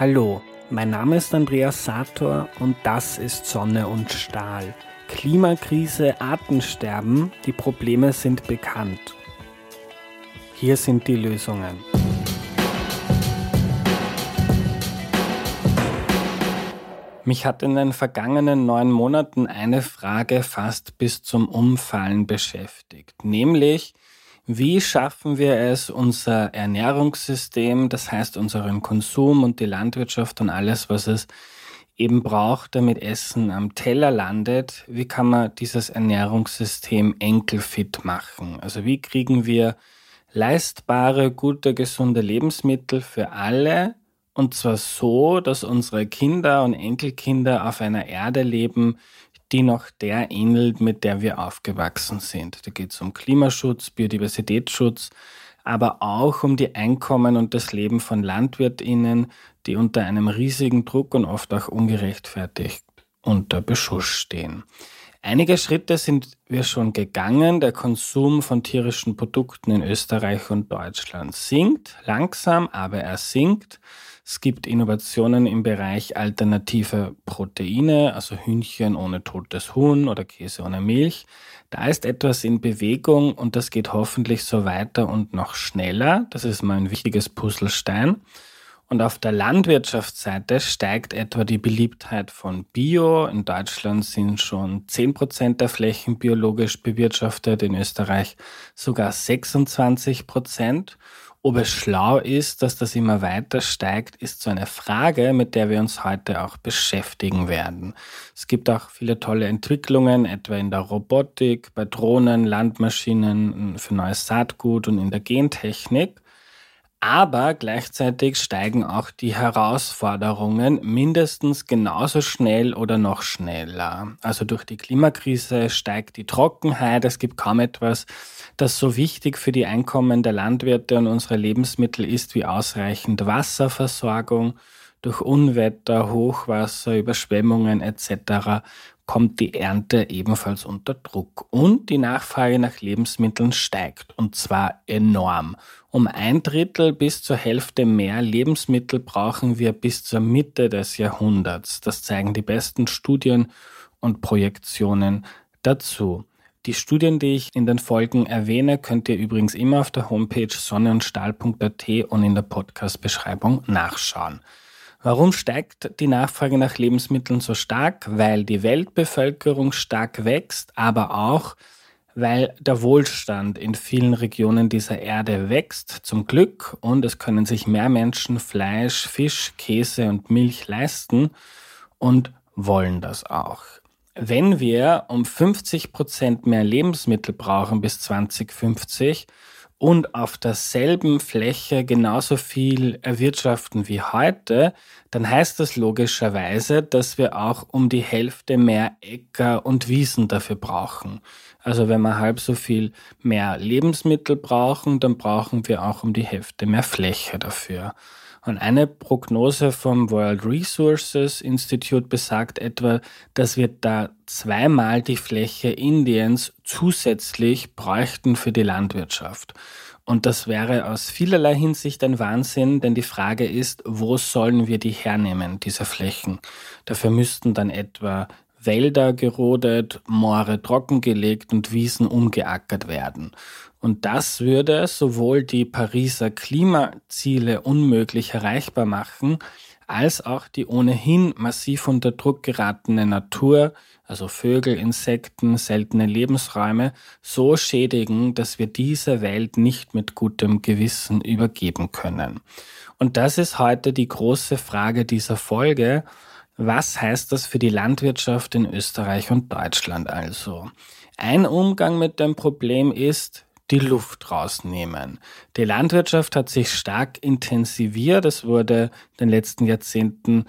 Hallo, mein Name ist Andreas Sator und das ist Sonne und Stahl. Klimakrise, Artensterben, die Probleme sind bekannt. Hier sind die Lösungen. Mich hat in den vergangenen neun Monaten eine Frage fast bis zum Umfallen beschäftigt, nämlich wie schaffen wir es, unser Ernährungssystem, das heißt unseren Konsum und die Landwirtschaft und alles, was es eben braucht, damit Essen am Teller landet, wie kann man dieses Ernährungssystem enkelfit machen? Also wie kriegen wir leistbare, gute, gesunde Lebensmittel für alle und zwar so, dass unsere Kinder und Enkelkinder auf einer Erde leben, die noch der ähnelt, mit der wir aufgewachsen sind. Da geht es um Klimaschutz, Biodiversitätsschutz, aber auch um die Einkommen und das Leben von Landwirtinnen, die unter einem riesigen Druck und oft auch ungerechtfertigt unter Beschuss stehen. Einige Schritte sind wir schon gegangen. Der Konsum von tierischen Produkten in Österreich und Deutschland sinkt langsam, aber er sinkt. Es gibt Innovationen im Bereich alternative Proteine, also Hühnchen ohne totes Huhn oder Käse ohne Milch. Da ist etwas in Bewegung und das geht hoffentlich so weiter und noch schneller. Das ist mal ein wichtiges Puzzlestein. Und auf der Landwirtschaftsseite steigt etwa die Beliebtheit von Bio. In Deutschland sind schon 10 Prozent der Flächen biologisch bewirtschaftet, in Österreich sogar 26 Prozent. Ob es schlau ist, dass das immer weiter steigt, ist so eine Frage, mit der wir uns heute auch beschäftigen werden. Es gibt auch viele tolle Entwicklungen, etwa in der Robotik, bei Drohnen, Landmaschinen, für neues Saatgut und in der Gentechnik. Aber gleichzeitig steigen auch die Herausforderungen mindestens genauso schnell oder noch schneller. Also durch die Klimakrise steigt die Trockenheit. Es gibt kaum etwas, das so wichtig für die Einkommen der Landwirte und unsere Lebensmittel ist wie ausreichend Wasserversorgung. Durch Unwetter, Hochwasser, Überschwemmungen etc kommt die Ernte ebenfalls unter Druck und die Nachfrage nach Lebensmitteln steigt und zwar enorm. Um ein Drittel bis zur Hälfte mehr Lebensmittel brauchen wir bis zur Mitte des Jahrhunderts. Das zeigen die besten Studien und Projektionen dazu. Die Studien, die ich in den Folgen erwähne, könnt ihr übrigens immer auf der Homepage sonneundstahl.at und in der Podcast-Beschreibung nachschauen. Warum steigt die Nachfrage nach Lebensmitteln so stark? Weil die Weltbevölkerung stark wächst, aber auch, weil der Wohlstand in vielen Regionen dieser Erde wächst, zum Glück, und es können sich mehr Menschen Fleisch, Fisch, Käse und Milch leisten und wollen das auch. Wenn wir um 50 Prozent mehr Lebensmittel brauchen bis 2050, und auf derselben Fläche genauso viel erwirtschaften wie heute, dann heißt das logischerweise, dass wir auch um die Hälfte mehr Äcker und Wiesen dafür brauchen. Also wenn wir halb so viel mehr Lebensmittel brauchen, dann brauchen wir auch um die Hälfte mehr Fläche dafür. Und eine Prognose vom World Resources Institute besagt etwa, dass wir da zweimal die Fläche Indiens zusätzlich bräuchten für die Landwirtschaft. Und das wäre aus vielerlei Hinsicht ein Wahnsinn, denn die Frage ist, wo sollen wir die hernehmen, diese Flächen? Dafür müssten dann etwa Wälder gerodet, Moore trockengelegt und Wiesen umgeackert werden. Und das würde sowohl die Pariser Klimaziele unmöglich erreichbar machen, als auch die ohnehin massiv unter Druck geratene Natur, also Vögel, Insekten, seltene Lebensräume, so schädigen, dass wir diese Welt nicht mit gutem Gewissen übergeben können. Und das ist heute die große Frage dieser Folge. Was heißt das für die Landwirtschaft in Österreich und Deutschland also? Ein Umgang mit dem Problem ist, die Luft rausnehmen. Die Landwirtschaft hat sich stark intensiviert. Es wurde in den letzten Jahrzehnten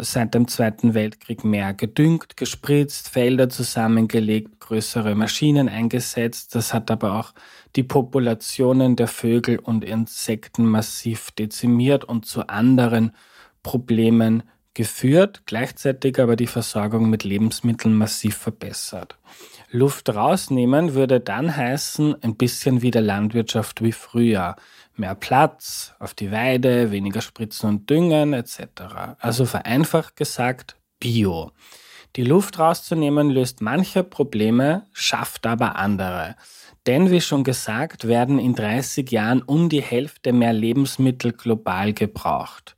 seit dem Zweiten Weltkrieg mehr gedüngt, gespritzt, Felder zusammengelegt, größere Maschinen eingesetzt. Das hat aber auch die Populationen der Vögel und Insekten massiv dezimiert und zu anderen Problemen geführt, gleichzeitig aber die Versorgung mit Lebensmitteln massiv verbessert. Luft rausnehmen würde dann heißen, ein bisschen wie der Landwirtschaft wie früher. Mehr Platz auf die Weide, weniger Spritzen und Düngen etc. Also vereinfacht gesagt, Bio. Die Luft rauszunehmen löst manche Probleme, schafft aber andere. Denn wie schon gesagt, werden in 30 Jahren um die Hälfte mehr Lebensmittel global gebraucht.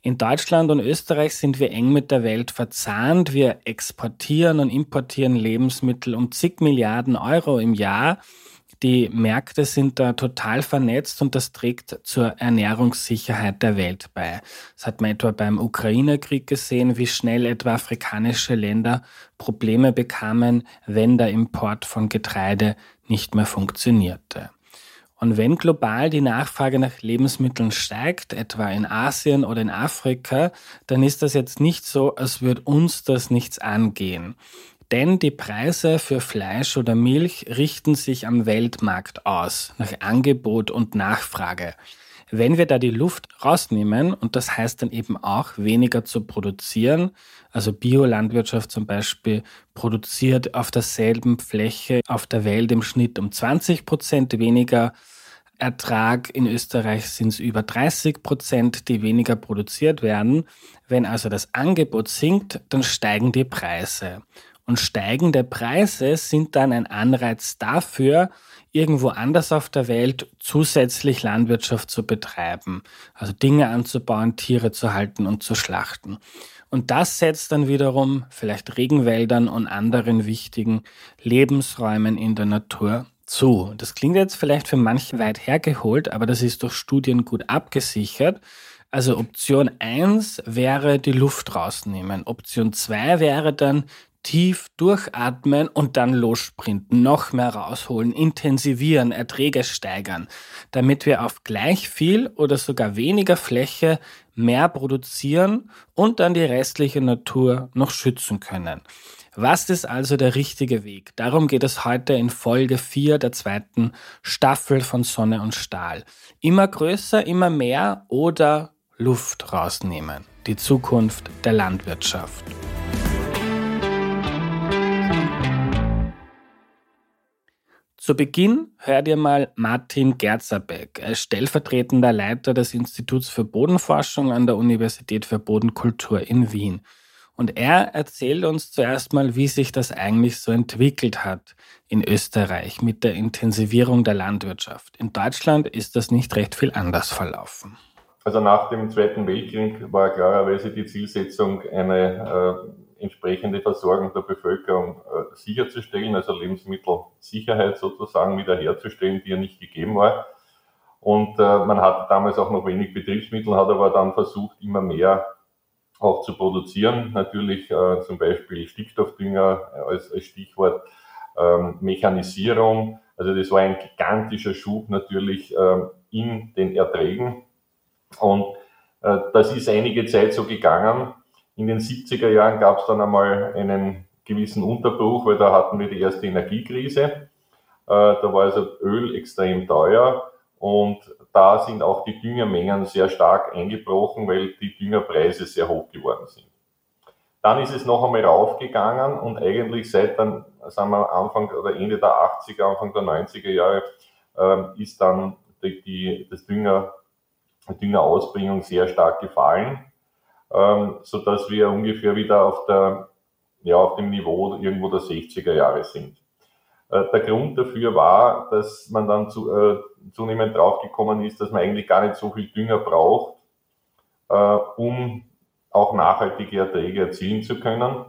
In Deutschland und Österreich sind wir eng mit der Welt verzahnt. Wir exportieren und importieren Lebensmittel um zig Milliarden Euro im Jahr. Die Märkte sind da total vernetzt und das trägt zur Ernährungssicherheit der Welt bei. Das hat man etwa beim Ukraine-Krieg gesehen, wie schnell etwa afrikanische Länder Probleme bekamen, wenn der Import von Getreide nicht mehr funktionierte. Und wenn global die Nachfrage nach Lebensmitteln steigt, etwa in Asien oder in Afrika, dann ist das jetzt nicht so, als würde uns das nichts angehen. Denn die Preise für Fleisch oder Milch richten sich am Weltmarkt aus, nach Angebot und Nachfrage. Wenn wir da die Luft rausnehmen, und das heißt dann eben auch weniger zu produzieren, also Biolandwirtschaft zum Beispiel produziert auf derselben Fläche auf der Welt im Schnitt um 20 Prozent weniger Ertrag. In Österreich sind es über 30 Prozent, die weniger produziert werden. Wenn also das Angebot sinkt, dann steigen die Preise. Und steigende Preise sind dann ein Anreiz dafür, irgendwo anders auf der Welt zusätzlich Landwirtschaft zu betreiben. Also Dinge anzubauen, Tiere zu halten und zu schlachten. Und das setzt dann wiederum vielleicht Regenwäldern und anderen wichtigen Lebensräumen in der Natur zu. Das klingt jetzt vielleicht für manche weit hergeholt, aber das ist durch Studien gut abgesichert. Also Option 1 wäre die Luft rausnehmen. Option 2 wäre dann tief durchatmen und dann lossprinten, noch mehr rausholen, intensivieren, Erträge steigern, damit wir auf gleich viel oder sogar weniger Fläche mehr produzieren und dann die restliche Natur noch schützen können. Was ist also der richtige Weg? Darum geht es heute in Folge 4 der zweiten Staffel von Sonne und Stahl. Immer größer, immer mehr oder Luft rausnehmen. Die Zukunft der Landwirtschaft. Zu Beginn hört ihr mal Martin Gerzerbeck. Er stellvertretender Leiter des Instituts für Bodenforschung an der Universität für Bodenkultur in Wien. Und er erzählt uns zuerst mal, wie sich das eigentlich so entwickelt hat in Österreich mit der Intensivierung der Landwirtschaft. In Deutschland ist das nicht recht viel anders verlaufen. Also nach dem Zweiten Weltkrieg war klarerweise die Zielsetzung eine äh, entsprechende Versorgung der Bevölkerung äh, sicherzustellen, also Lebensmittelsicherheit sozusagen wiederherzustellen, die ja nicht gegeben war. Und äh, man hatte damals auch noch wenig Betriebsmittel, hat aber dann versucht, immer mehr auch zu produzieren. Natürlich äh, zum Beispiel Stickstoffdünger als, Stichwort, ähm, Mechanisierung. Also das war ein gigantischer Schub natürlich ähm, in den Erträgen. Und das ist einige Zeit so gegangen. In den 70er Jahren gab es dann einmal einen gewissen Unterbruch, weil da hatten wir die erste Energiekrise. Äh, da war also Öl extrem teuer und da sind auch die Düngermengen sehr stark eingebrochen, weil die Düngerpreise sehr hoch geworden sind. Dann ist es noch einmal raufgegangen und eigentlich seit dann, sagen wir Anfang oder Ende der 80er, Anfang der 90er Jahre, äh, ist dann die, die, das Dünger, die Düngerausbringung sehr stark gefallen ähm, so dass wir ungefähr wieder auf, der, ja, auf dem Niveau irgendwo der 60er Jahre sind. Äh, der Grund dafür war, dass man dann zu, äh, zunehmend draufgekommen ist, dass man eigentlich gar nicht so viel Dünger braucht, äh, um auch nachhaltige Erträge erzielen zu können.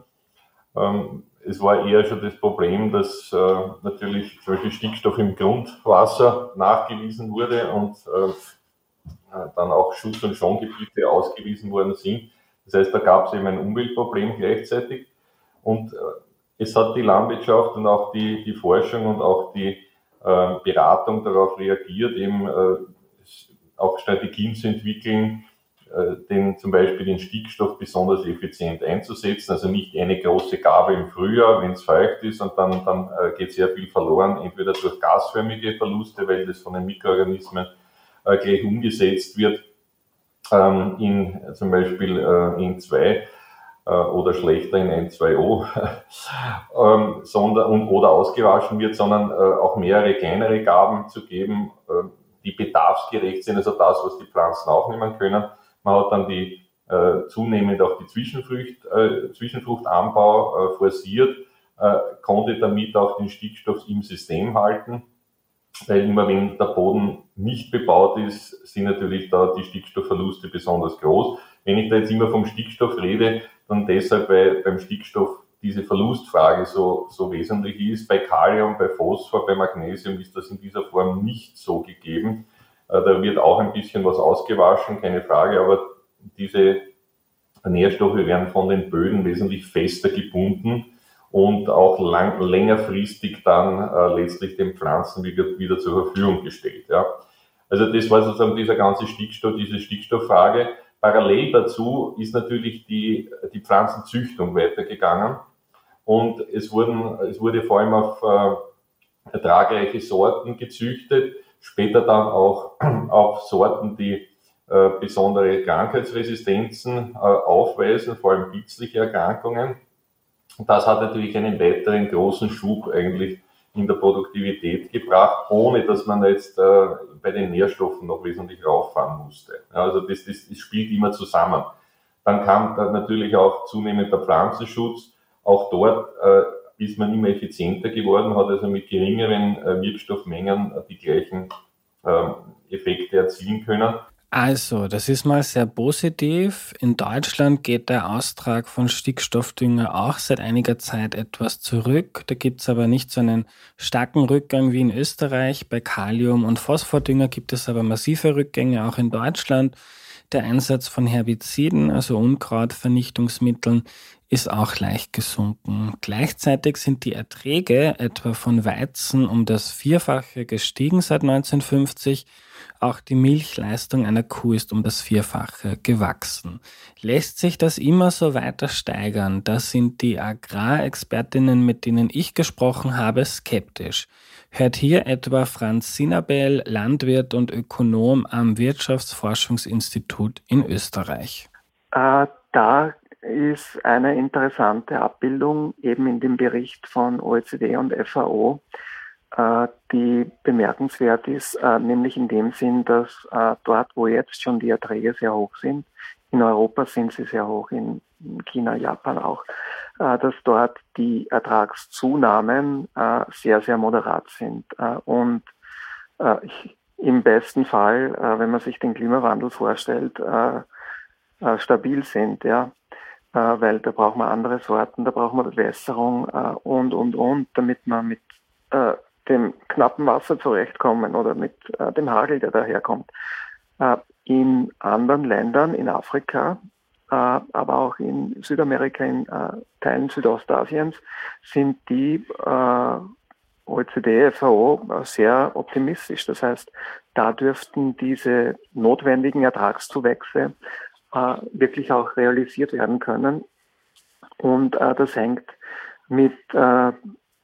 Ähm, es war eher schon das Problem, dass äh, natürlich solche Stickstoff im Grundwasser nachgewiesen wurde und äh, dann auch Schutz- und Schongebiete ausgewiesen worden sind. Das heißt, da gab es eben ein Umweltproblem gleichzeitig. Und äh, es hat die Landwirtschaft und auch die, die Forschung und auch die äh, Beratung darauf reagiert, eben äh, auch Strategien zu entwickeln, äh, den, zum Beispiel den Stickstoff besonders effizient einzusetzen. Also nicht eine große Gabe im Frühjahr, wenn es feucht ist und dann, dann äh, geht sehr viel verloren, entweder durch gasförmige Verluste, weil das von den Mikroorganismen äh, gleich umgesetzt wird ähm, in zum Beispiel äh, in 2 äh, oder schlechter in N2O ähm, sondern, und, oder ausgewaschen wird, sondern äh, auch mehrere kleinere Gaben zu geben, äh, die bedarfsgerecht sind, also das, was die Pflanzen aufnehmen können. Man hat dann die äh, zunehmend auch die Zwischenfrucht, äh, Zwischenfruchtanbau forciert, konnte damit auch den Stickstoff im System halten, weil immer wenn der Boden nicht bebaut ist, sind natürlich da die Stickstoffverluste besonders groß. Wenn ich da jetzt immer vom Stickstoff rede, dann deshalb, weil beim Stickstoff diese Verlustfrage so, so wesentlich ist. Bei Kalium, bei Phosphor, bei Magnesium ist das in dieser Form nicht so gegeben. Äh, da wird auch ein bisschen was ausgewaschen, keine Frage, aber diese Nährstoffe werden von den Böden wesentlich fester gebunden und auch lang, längerfristig dann äh, letztlich den Pflanzen wieder, wieder zur Verfügung gestellt. Ja. Also das war sozusagen dieser ganze Stickstoff, diese Stickstofffrage. Parallel dazu ist natürlich die, die Pflanzenzüchtung weitergegangen und es, wurden, es wurde vor allem auf äh, ertragreiche Sorten gezüchtet, später dann auch auf Sorten, die äh, besondere Krankheitsresistenzen äh, aufweisen, vor allem pilzliche Erkrankungen. Und das hat natürlich einen weiteren großen Schub eigentlich in der Produktivität gebracht, ohne dass man jetzt äh, bei den Nährstoffen noch wesentlich rauffahren musste. Ja, also das, das, das spielt immer zusammen. Dann kam dann natürlich auch zunehmend der Pflanzenschutz. Auch dort äh, ist man immer effizienter geworden, hat also mit geringeren äh, Wirkstoffmengen die gleichen ähm, Effekte erzielen können. Also, das ist mal sehr positiv. In Deutschland geht der Austrag von Stickstoffdünger auch seit einiger Zeit etwas zurück. Da gibt es aber nicht so einen starken Rückgang wie in Österreich. Bei Kalium- und Phosphordünger gibt es aber massive Rückgänge auch in Deutschland. Der Einsatz von Herbiziden, also Unkrautvernichtungsmitteln, ist auch leicht gesunken. Gleichzeitig sind die Erträge etwa von Weizen um das Vierfache gestiegen seit 1950 auch die Milchleistung einer Kuh ist um das Vierfache gewachsen. Lässt sich das immer so weiter steigern? Da sind die Agrarexpertinnen, mit denen ich gesprochen habe, skeptisch. Hört hier etwa Franz Sinabel, Landwirt und Ökonom am Wirtschaftsforschungsinstitut in Österreich. Äh, da ist eine interessante Abbildung eben in dem Bericht von OECD und FAO äh, die bemerkenswert ist, äh, nämlich in dem Sinn, dass äh, dort, wo jetzt schon die Erträge sehr hoch sind, in Europa sind sie sehr hoch, in China, Japan auch, dass dort die Ertragszunahmen sehr, sehr moderat sind. Und im besten Fall, wenn man sich den Klimawandel vorstellt, stabil sind, ja. Weil da braucht man andere Sorten, da braucht man Bewässerung und, und, und, damit man mit dem knappen Wasser zurechtkommen oder mit äh, dem Hagel, der daherkommt. Äh, in anderen Ländern, in Afrika, äh, aber auch in Südamerika, in äh, Teilen Südostasiens, sind die äh, OECD, FAO sehr optimistisch. Das heißt, da dürften diese notwendigen Ertragszuwächse äh, wirklich auch realisiert werden können. Und das hängt mit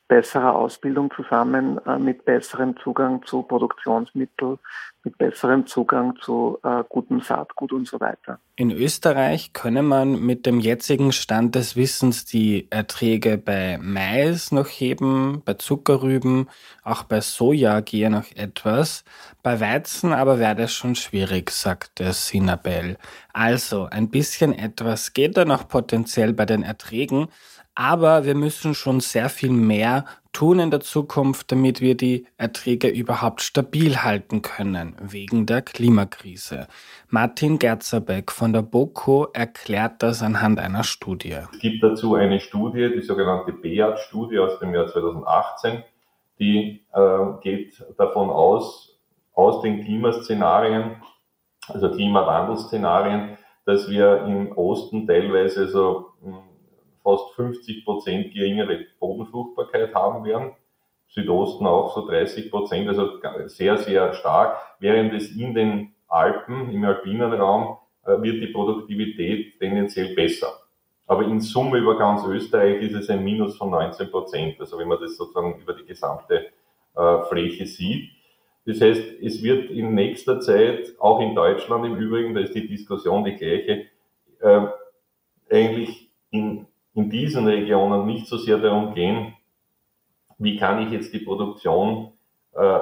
besserer Ausbildung zusammen, äh, mit besserem Zugang zu Produktionsmitteln, mit besserem Zugang zu äh, gutem Saatgut und so weiter. In Österreich könne man mit dem jetzigen Stand des Wissens die Erträge bei Mais noch heben, bei Zuckerrüben, auch bei Soja gehe noch etwas. Bei Weizen aber wäre das schon schwierig, sagt der Sinabel. Also ein bisschen etwas geht da noch potenziell bei den Erträgen, aber wir müssen schon sehr viel mehr tun in der Zukunft, damit wir die Erträge überhaupt stabil halten können, wegen der Klimakrise. Martin Gerzerbeck von der BOKO erklärt das anhand einer Studie. Es gibt dazu eine Studie, die sogenannte BEAT-Studie aus dem Jahr 2018, die äh, geht davon aus, aus den Klimaszenarien, also Klimawandelszenarien, dass wir im Osten teilweise so fast 50 Prozent geringere Bodenfruchtbarkeit haben werden. Südosten auch so 30 Prozent, also sehr, sehr stark, während es in den Alpen, im alpinen Raum, äh, wird die Produktivität tendenziell besser. Aber in Summe über ganz Österreich ist es ein Minus von 19 Prozent, also wenn man das sozusagen über die gesamte äh, Fläche sieht. Das heißt, es wird in nächster Zeit, auch in Deutschland im Übrigen, da ist die Diskussion die gleiche, äh, eigentlich in, in diesen Regionen nicht so sehr darum gehen, wie kann ich jetzt die Produktion äh,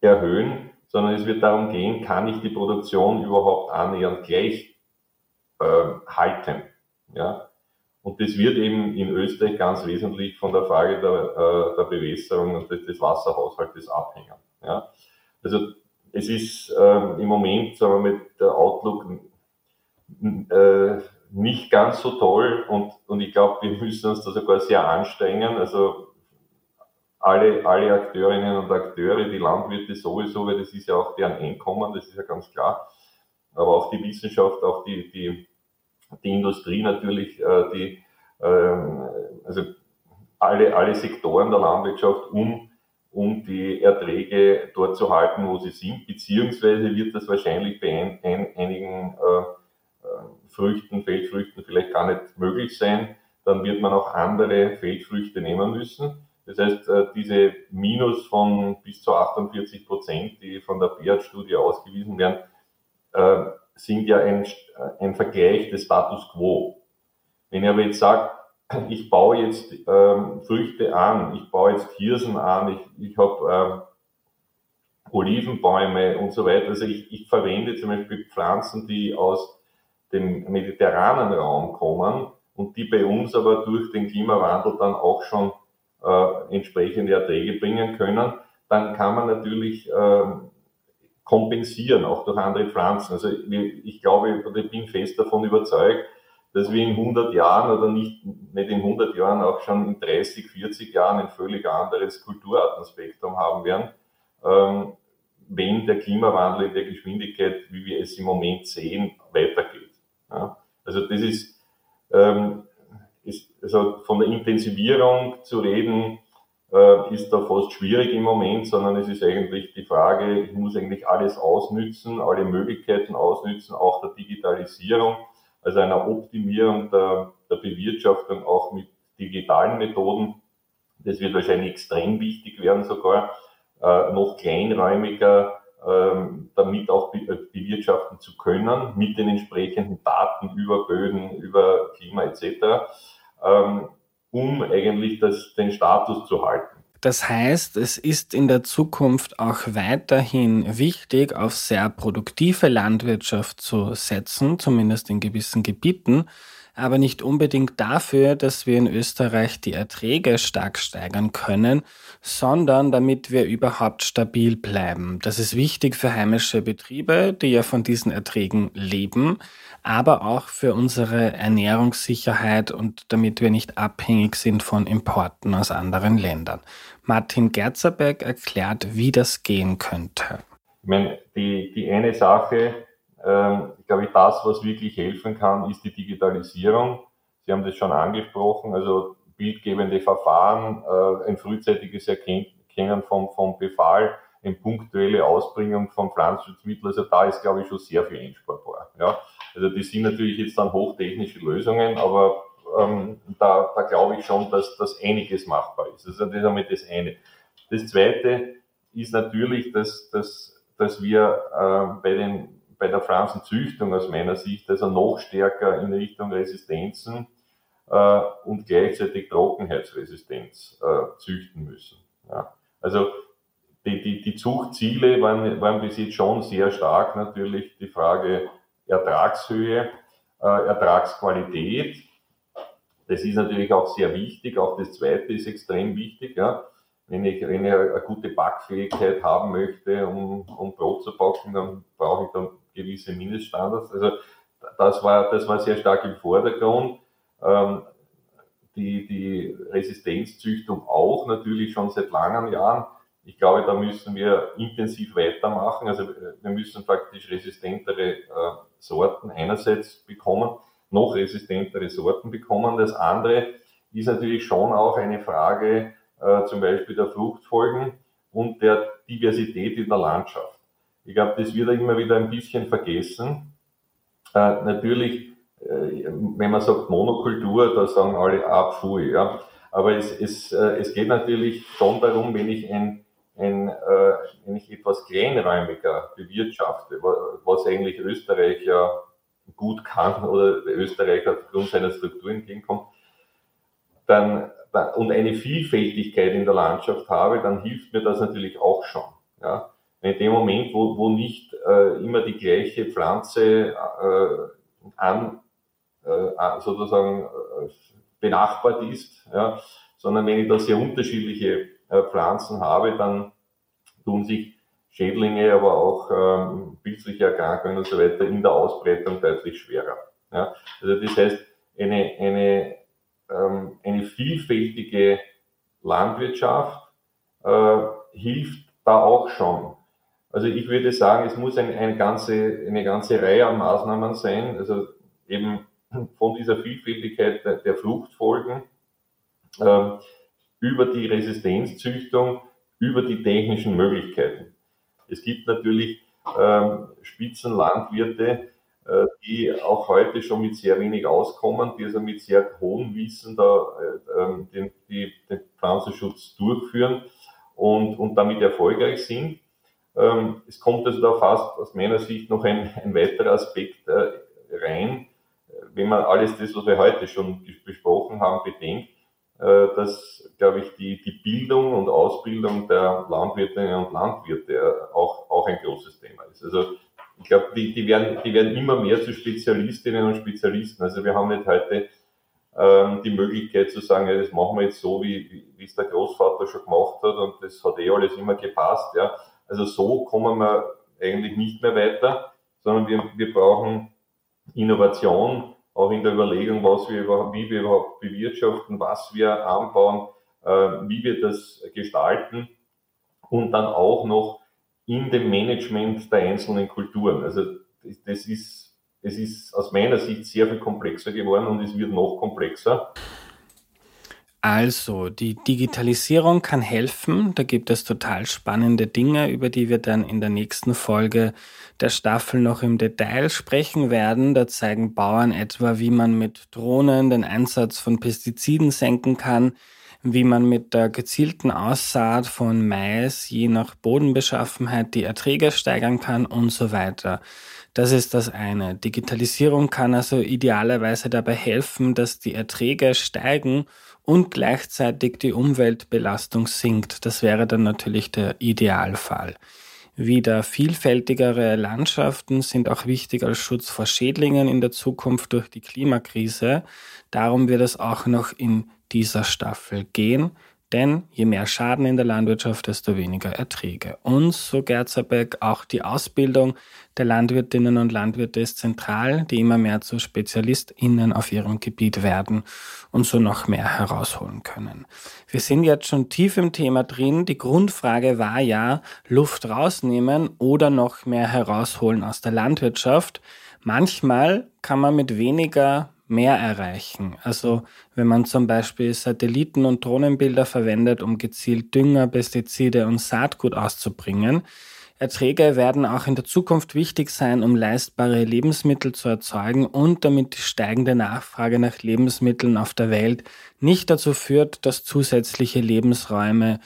erhöhen, sondern es wird darum gehen, kann ich die Produktion überhaupt annähernd gleich äh, halten. Ja? Und das wird eben in Österreich ganz wesentlich von der Frage der, äh, der Bewässerung und des Wasserhaushaltes abhängen. Ja? Also es ist äh, im Moment, sagen wir mal, der Outlook äh, nicht ganz so toll und, und ich glaube, wir müssen uns da sogar sehr anstrengen. Also alle, alle Akteurinnen und Akteure, die Landwirte sowieso, weil das ist ja auch deren Einkommen, das ist ja ganz klar. Aber auch die Wissenschaft, auch die, die, die Industrie natürlich, äh, die, ähm, also alle, alle Sektoren der Landwirtschaft, um, um die Erträge dort zu halten, wo sie sind, beziehungsweise wird das wahrscheinlich bei ein, ein, einigen äh, Früchten, Feldfrüchten vielleicht gar nicht möglich sein. Dann wird man auch andere Feldfrüchte nehmen müssen. Das heißt, äh, diese Minus von bis zu 48 Prozent, die von der BEAT-Studie ausgewiesen werden, äh, sind ja ein, ein Vergleich des Status quo. Wenn ich aber jetzt sage, ich baue jetzt ähm, Früchte an, ich baue jetzt Hirsen an, ich, ich habe ähm, Olivenbäume und so weiter. Also ich, ich verwende zum Beispiel Pflanzen, die aus dem mediterranen Raum kommen und die bei uns aber durch den Klimawandel dann auch schon äh, entsprechende Erträge bringen können, dann kann man natürlich äh, kompensieren, auch durch andere Pflanzen. Also ich glaube, ich bin fest davon überzeugt, dass wir in 100 Jahren oder nicht, nicht in 100 Jahren, auch schon in 30, 40 Jahren ein völlig anderes Kulturartenspektrum haben werden, ähm, wenn der Klimawandel in der Geschwindigkeit, wie wir es im Moment sehen, weitergeht. Ja? Also das ist, ähm, ist, also von der Intensivierung zu reden, äh, ist da fast schwierig im Moment, sondern es ist eigentlich die Frage, ich muss eigentlich alles ausnützen, alle Möglichkeiten ausnützen, auch der Digitalisierung, also einer Optimierung der, der Bewirtschaftung auch mit digitalen Methoden. Das wird wahrscheinlich extrem wichtig werden sogar, äh, noch kleinräumiger damit auch be bewirtschaften zu können, mit den entsprechenden Daten über Böden, über Klima etc ähm, um eigentlich das, den Status zu halten. Das heißt, es ist in der Zukunft auch weiterhin wichtig, auf sehr produktive Landwirtschaft zu setzen, zumindest in gewissen Gebieten, aber nicht unbedingt dafür, dass wir in Österreich die Erträge stark steigern können, sondern damit wir überhaupt stabil bleiben. Das ist wichtig für heimische Betriebe, die ja von diesen Erträgen leben, aber auch für unsere Ernährungssicherheit und damit wir nicht abhängig sind von Importen aus anderen Ländern. Martin Gerzerberg erklärt, wie das gehen könnte. Ich meine, die, die eine Sache, ähm, glaube ich, das, was wirklich helfen kann, ist die Digitalisierung. Sie haben das schon angesprochen, also bildgebende Verfahren, äh, ein frühzeitiges Erkennen vom, vom Befall, eine punktuelle Ausbringung von Pflanzenschutzmitteln. Also da ist, glaube ich, schon sehr viel einsparbar. Ja. Also die sind natürlich jetzt dann hochtechnische Lösungen, aber ähm, da, da glaube ich schon, dass das einiges machbar ist. Also das ist einmal das eine. Das zweite ist natürlich, dass, dass, dass wir äh, bei, den, bei der Pflanzenzüchtung aus meiner Sicht also noch stärker in Richtung Resistenzen äh, und gleichzeitig Trockenheitsresistenz äh, züchten müssen. Ja. Also die, die, die Zuchtziele waren, waren bis jetzt schon sehr stark natürlich die Frage Ertragshöhe, äh, Ertragsqualität. Das ist natürlich auch sehr wichtig. Auch das Zweite ist extrem wichtig. Ja. Wenn, ich, wenn ich eine gute Backfähigkeit haben möchte, um, um Brot zu backen, dann brauche ich dann gewisse Mindeststandards. Also das war, das war sehr stark im Vordergrund. Ähm, die, die Resistenzzüchtung auch natürlich schon seit langen Jahren. Ich glaube, da müssen wir intensiv weitermachen. Also wir müssen praktisch resistentere äh, Sorten einerseits bekommen, noch resistentere Sorten bekommen. Das andere ist natürlich schon auch eine Frage äh, zum Beispiel der Fruchtfolgen und der Diversität in der Landschaft. Ich glaube, das wird immer wieder ein bisschen vergessen. Äh, natürlich, äh, wenn man sagt Monokultur, da sagen alle, ah, pfui, ja. Aber es, es, es geht natürlich schon darum, wenn ich ein ein, wenn ich etwas etwas kleinräumiger bewirtschafte, was eigentlich Österreich ja gut kann oder Österreich aufgrund seiner Struktur entgegenkommt, dann, und eine Vielfältigkeit in der Landschaft habe, dann hilft mir das natürlich auch schon. Ja. In dem Moment, wo, wo nicht äh, immer die gleiche Pflanze äh, an, äh, sozusagen äh, benachbart ist, ja, sondern wenn ich da sehr unterschiedliche äh, Pflanzen habe, dann tun sich Schädlinge, aber auch ähm, pilzliche Erkrankungen und so weiter in der Ausbreitung deutlich schwerer. Ja? Also das heißt, eine, eine, ähm, eine vielfältige Landwirtschaft äh, hilft da auch schon. Also ich würde sagen, es muss ein, eine, ganze, eine ganze Reihe an Maßnahmen sein, also eben von dieser Vielfältigkeit der, Fruchtfolgen äh, über die Resistenzzüchtung, über die technischen Möglichkeiten. Es gibt natürlich ähm, Spitzenlandwirte, äh, die auch heute schon mit sehr wenig auskommen, die also mit sehr hohem Wissen da äh, ähm, den, die, den Pflanzenschutz durchführen und, und damit erfolgreich sind. Ähm, es kommt also da fast aus meiner Sicht noch ein, ein weiterer Aspekt äh, rein, wenn man alles das, was wir heute schon besprochen haben, bedenkt, äh, dass, glaube ich, die, die Bildung und Ausbildung der Landwirtinnen und Landwirte äh, auch, auch ein großes Thema ist. Also ich glaube, die, die, werden, die werden immer mehr zu Spezialistinnen und Spezialisten. Also wir haben nicht heute ähm, die Möglichkeit zu sagen, ja, das machen wir jetzt so, wie, wie es der Großvater schon gemacht hat und das hat eh alles immer gepasst. Ja. Also so kommen wir eigentlich nicht mehr weiter, sondern wir, wir brauchen Innovation, auch in der Überlegung, was wir überhaupt, wie wir überhaupt bewirtschaften, was wir anbauen, äh, wie wir das gestalten und dann auch noch in dem Management der einzelnen Kulturen. Also das ist, es ist aus meiner Sicht sehr viel komplexer geworden und es wird noch komplexer. Also, die Digitalisierung kann helfen. Da gibt es total spannende Dinge, über die wir dann in der nächsten Folge der Staffel noch im Detail sprechen werden. Da zeigen Bauern etwa, wie man mit Drohnen den Einsatz von Pestiziden senken kann, wie man mit der gezielten Aussaat von Mais je nach Bodenbeschaffenheit die Erträge steigern kann und so weiter. Das ist das eine. Digitalisierung kann also idealerweise dabei helfen, dass die Erträge steigen und gleichzeitig die Umweltbelastung sinkt. Das wäre dann natürlich der Idealfall. Wieder vielfältigere Landschaften sind auch wichtig als Schutz vor Schädlingen in der Zukunft durch die Klimakrise. Darum wird es auch noch in dieser Staffel gehen. Denn je mehr Schaden in der Landwirtschaft, desto weniger Erträge. Und so Gerzerbeck, auch die Ausbildung der Landwirtinnen und Landwirte ist zentral, die immer mehr zu SpezialistInnen auf ihrem Gebiet werden und so noch mehr herausholen können. Wir sind jetzt schon tief im Thema drin. Die Grundfrage war ja, Luft rausnehmen oder noch mehr herausholen aus der Landwirtschaft. Manchmal kann man mit weniger mehr erreichen. Also wenn man zum Beispiel Satelliten- und Drohnenbilder verwendet, um gezielt Dünger, Pestizide und Saatgut auszubringen. Erträge werden auch in der Zukunft wichtig sein, um leistbare Lebensmittel zu erzeugen und damit die steigende Nachfrage nach Lebensmitteln auf der Welt nicht dazu führt, dass zusätzliche Lebensräume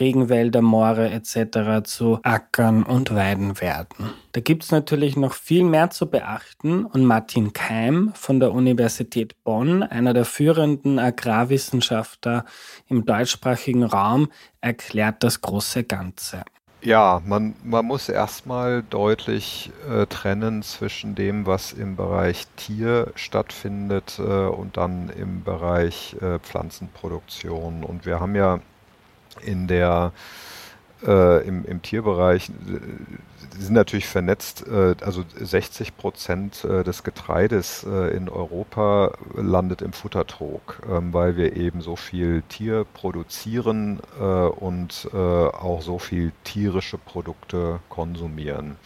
Regenwälder, Moore etc. zu Ackern und Weiden werden. Da gibt es natürlich noch viel mehr zu beachten und Martin Keim von der Universität Bonn, einer der führenden Agrarwissenschaftler im deutschsprachigen Raum, erklärt das große Ganze. Ja, man, man muss erstmal deutlich äh, trennen zwischen dem, was im Bereich Tier stattfindet äh, und dann im Bereich äh, Pflanzenproduktion. Und wir haben ja in der äh, im, im, Tierbereich äh, sind natürlich vernetzt. Äh, also 60 Prozent äh, des Getreides äh, in Europa landet im Futtertrog, ähm, weil wir eben so viel Tier produzieren äh, und auch so viel tierische Produkte konsumieren.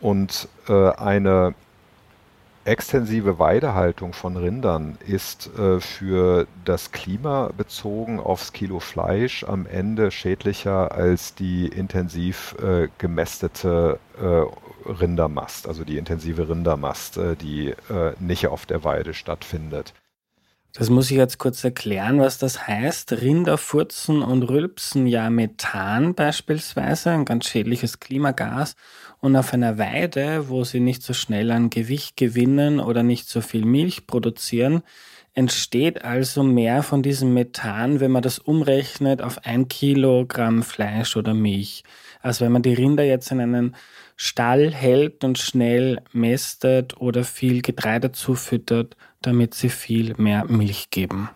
Und eine extensive Weidehaltung von Rindern ist äh, für das Klima bezogen aufs Kilo Fleisch am Ende schädlicher als die intensiv äh, gemästete äh, Rindermast, also die intensive Rindermast, äh, die äh, nicht auf der Weide stattfindet. Das muss ich jetzt kurz erklären, was das heißt. Rinder furzen und rülpsen ja Methan beispielsweise, ein ganz schädliches Klimagas. Und auf einer Weide, wo sie nicht so schnell an Gewicht gewinnen oder nicht so viel Milch produzieren, entsteht also mehr von diesem Methan, wenn man das umrechnet auf ein Kilogramm Fleisch oder Milch. Also wenn man die Rinder jetzt in einen Stall hält und schnell mästet oder viel Getreide zufüttert, damit sie viel mehr Milch geben.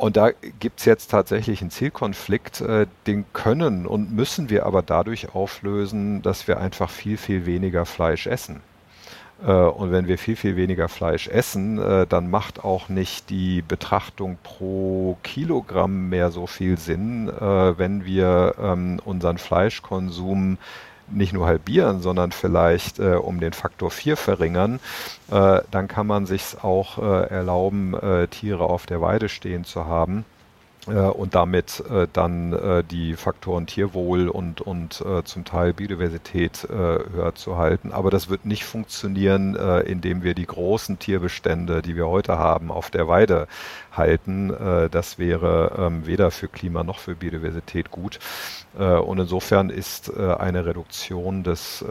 Und da gibt es jetzt tatsächlich einen Zielkonflikt, äh, den können und müssen wir aber dadurch auflösen, dass wir einfach viel, viel weniger Fleisch essen. Äh, und wenn wir viel, viel weniger Fleisch essen, äh, dann macht auch nicht die Betrachtung pro Kilogramm mehr so viel Sinn, äh, wenn wir ähm, unseren Fleischkonsum nicht nur halbieren, sondern vielleicht äh, um den Faktor 4 verringern, äh, dann kann man sich auch äh, erlauben, äh, Tiere auf der Weide stehen zu haben und damit äh, dann äh, die Faktoren Tierwohl und, und äh, zum Teil Biodiversität äh, höher zu halten. Aber das wird nicht funktionieren, äh, indem wir die großen Tierbestände, die wir heute haben, auf der Weide halten. das wäre ähm, weder für Klima noch für Biodiversität gut. und insofern ist eine Reduktion des